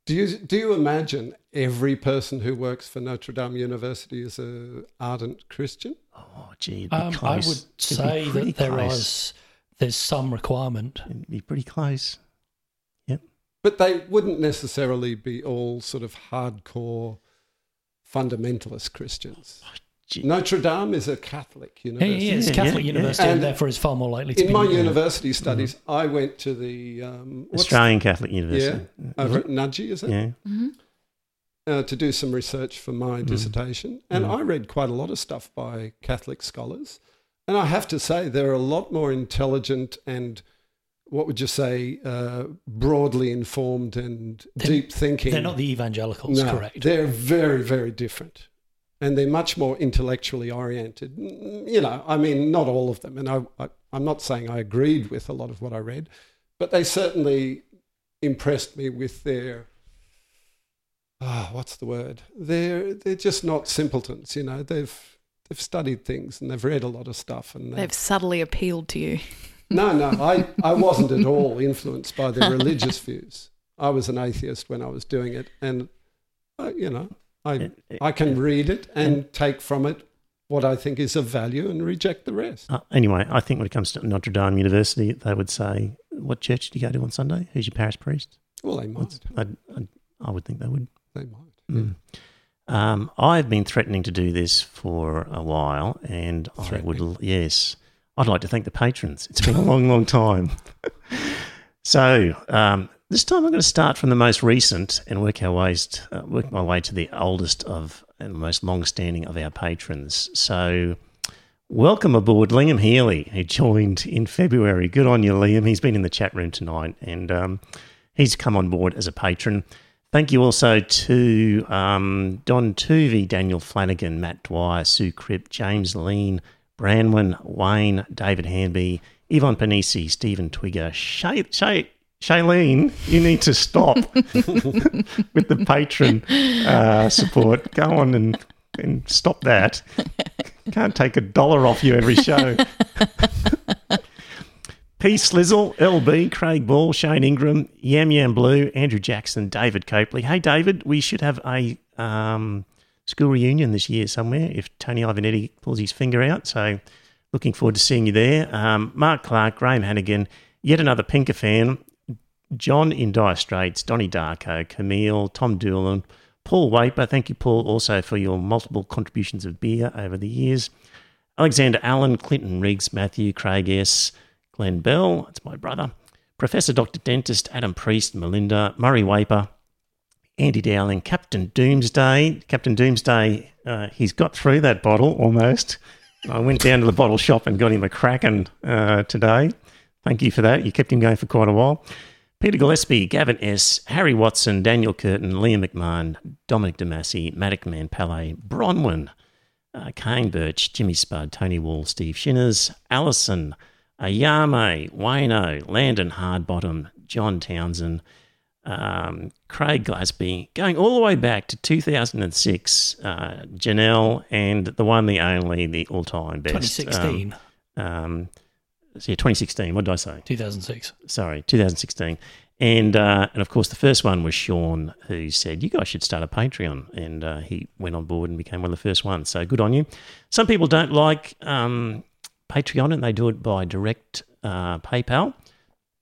Do you do you imagine every person who works for Notre Dame University is a ardent Christian? Oh gee, it'd be Um, I would It'd say pretty that there close. is there's some requirement. It'd be pretty close. Yep. But they wouldn't necessarily be all sort of hardcore fundamentalist Christians. Gee. Notre Dame is a Catholic He university. is Yeah, Catholic yeah, yeah. university, and, And therefore is far more likely to In be. my uh, university studies, I went to the um, what's- Australian Catholic University. over at Nudgee, is it? Yeah. Mhm. Uh, to do some research for my Mm. dissertation, and Mm. I read quite a lot of stuff by Catholic scholars, and I have to say they're a lot more intelligent and what would you say, uh, broadly informed and They're- deep thinking. They're not the evangelicals, no, correct? They're very, very different. And they're much more intellectually oriented. Mm, You know, I mean, not all of them. And I, I, I'm not saying I agreed with a lot of what I read, but they certainly impressed me with their, ah, what's the word? They're, they're just not simpletons, you know. They've, they've studied things and they've read a lot of stuff. And They've subtly appealed to you. no, no, I, I wasn't at all influenced by their religious views. I was an atheist when I was doing it. And, uh, you know, I, I can read it and take from it what I think is of value and reject the rest. Uh, anyway, I think when it comes to Notre Dame University, they would say, "What church do you go to on Sunday? Who's your parish priest?" Well, they might. I'd, I'd, I would think they would. They might. Mm. Um, I've been threatening to do this for a while, and I would, yes, I'd like to thank the patrons. It's been a long, long time. so um, this time I'm going to start from the most recent and work our ways, to, uh, work my way to the oldest of and most long-standing of our patrons. So. Welcome aboard Liam Healy, who joined in February. Good on you, Liam. He's been in the chat room tonight and um, he's come on board as a patron. Thank you also to um, Don Tuvey, Daniel Flanagan, Matt Dwyer, Sue Cripp, James Lean, Branwyn, Wayne, David Hanby, Yvonne Panisi, Stephen Twigger, Shay, Shay, Shailene, you need to stop with the patron uh, support. Go on and, and stop that. Can't take a dollar off you every show. P. Slizzle, LB, Craig Ball, Shane Ingram, Yam Yam Blue, Andrew Jackson, David Copley. Hey, David, we should have a um, school reunion this year somewhere if Tony Ivanetti pulls his finger out. So looking forward to seeing you there. Um, Mark Clark, Graham Hannigan, yet another Pinker fan, John in Dire Straits, Donny Darko, Camille, Tom Doolan, Paul Waper. Thank you, Paul, also for your multiple contributions of beer over the years. Alexander Allen, Clinton Riggs, Matthew, Craig S., Glenn Bell, that's my brother, Professor Dr. Dentist, Adam Priest, Melinda, Murray Waper, Andy Dowling, Captain Doomsday. Captain Doomsday, uh, he's got through that bottle almost. I went down to the bottle shop and got him a Kraken uh, today. Thank you for that. You kept him going for quite a while. Peter Gillespie, Gavin S., Harry Watson, Daniel Curtin, Liam McMahon, Dominic Damasi, Matic Man Palais, Bronwyn, uh, Kane Birch, Jimmy Spud, Tony Wall, Steve Shinners, Allison, Ayame, Wayno, Landon Hardbottom, John Townsend, um, Craig Glasby, going all the way back to 2006, uh, Janelle, and the one, the only, the all time best. 2016, Um, um, yeah, 2016. What did I say? 2006. sorry, 2016. And uh, and of course, the first one was Sean, who said, You guys should start a Patreon. And uh, he went on board and became one of the first ones. So good on you. Some people don't like um, Patreon and they do it by direct uh, PayPal.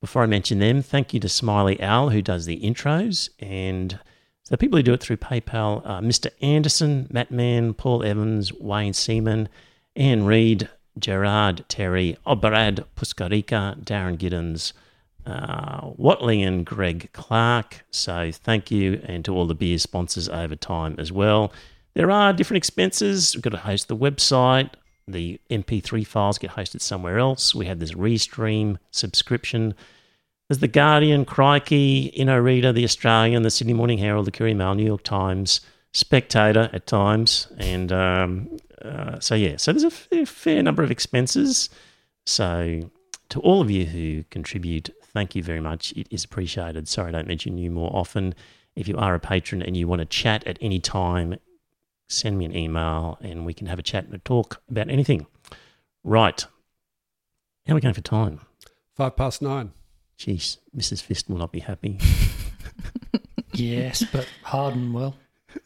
Before I mention them, thank you to Smiley Owl, who does the intros. And the people who do it through PayPal are Mr. Anderson, Matt Mann, Paul Evans, Wayne Seaman, Anne Reed, Gerard Terry, Obrad Puskarika, Darren Giddens, uh, and Greg Clark. So thank you, and to all the beer sponsors over time as well. There are different expenses. We've got to host the website, the MP3 files get hosted somewhere else. We have this Restream subscription. There's the Guardian, Crikey, Inoreader, the Australian, the Sydney Morning Herald, the Courier Mail, New York Times, Spectator at times, and um, uh, so yeah. So there's a fair, fair number of expenses. So to all of you who contribute, thank you very much. It is appreciated. Sorry I don't mention you more often. If you are a patron and you want to chat at any time, send me an email and we can have a chat and a talk about anything. Right. How are we going for time? Five past nine. Jeez, Mrs. Fist will not be happy. Yes, but Harden will.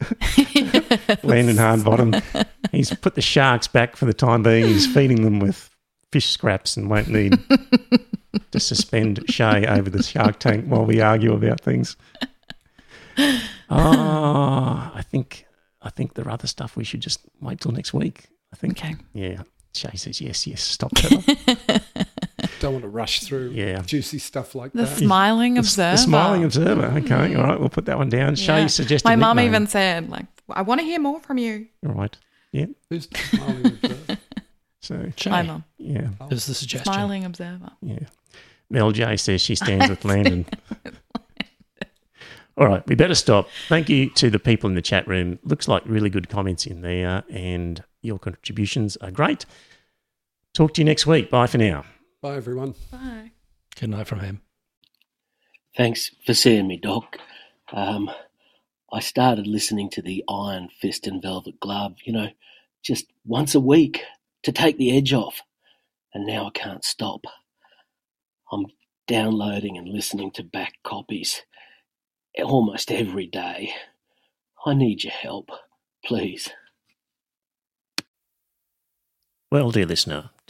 Landon Hardbottom. He's put the sharks back for the time being. He's feeding them with fish scraps and won't need to suspend Shay over the shark tank while we argue about things. Oh, I think I think there are other stuff we should just wait till next week. I think. Okay. Yeah. Shay says yes, yes. Stop. Don't want to rush through Yeah. juicy stuff like that. The that. smiling The, observer. the smiling observer. Okay, hmm. all right. We'll put that one down. Shay Yeah. suggested. My mum even said, like, I want to hear more from you. All right. Yeah. Who's the smiling observer? So Shay My mum. yeah, oh. is the suggestion. Smiling observer. yeah. Mel J says she stands with Landon. All right, we better stop. Thank you to the people in the chat room. Looks like really good comments in there, and your contributions are great. Talk to you next week. Bye for now. Bye, everyone. Bye. Good night from him. Thanks for seeing me, Doc. Um, I started listening to the Iron Fist and Velvet Glove, you know, just once a week to take the edge off. And now I can't stop. I'm downloading and listening to back copies almost every day. I need your help, please. Well, dear listener,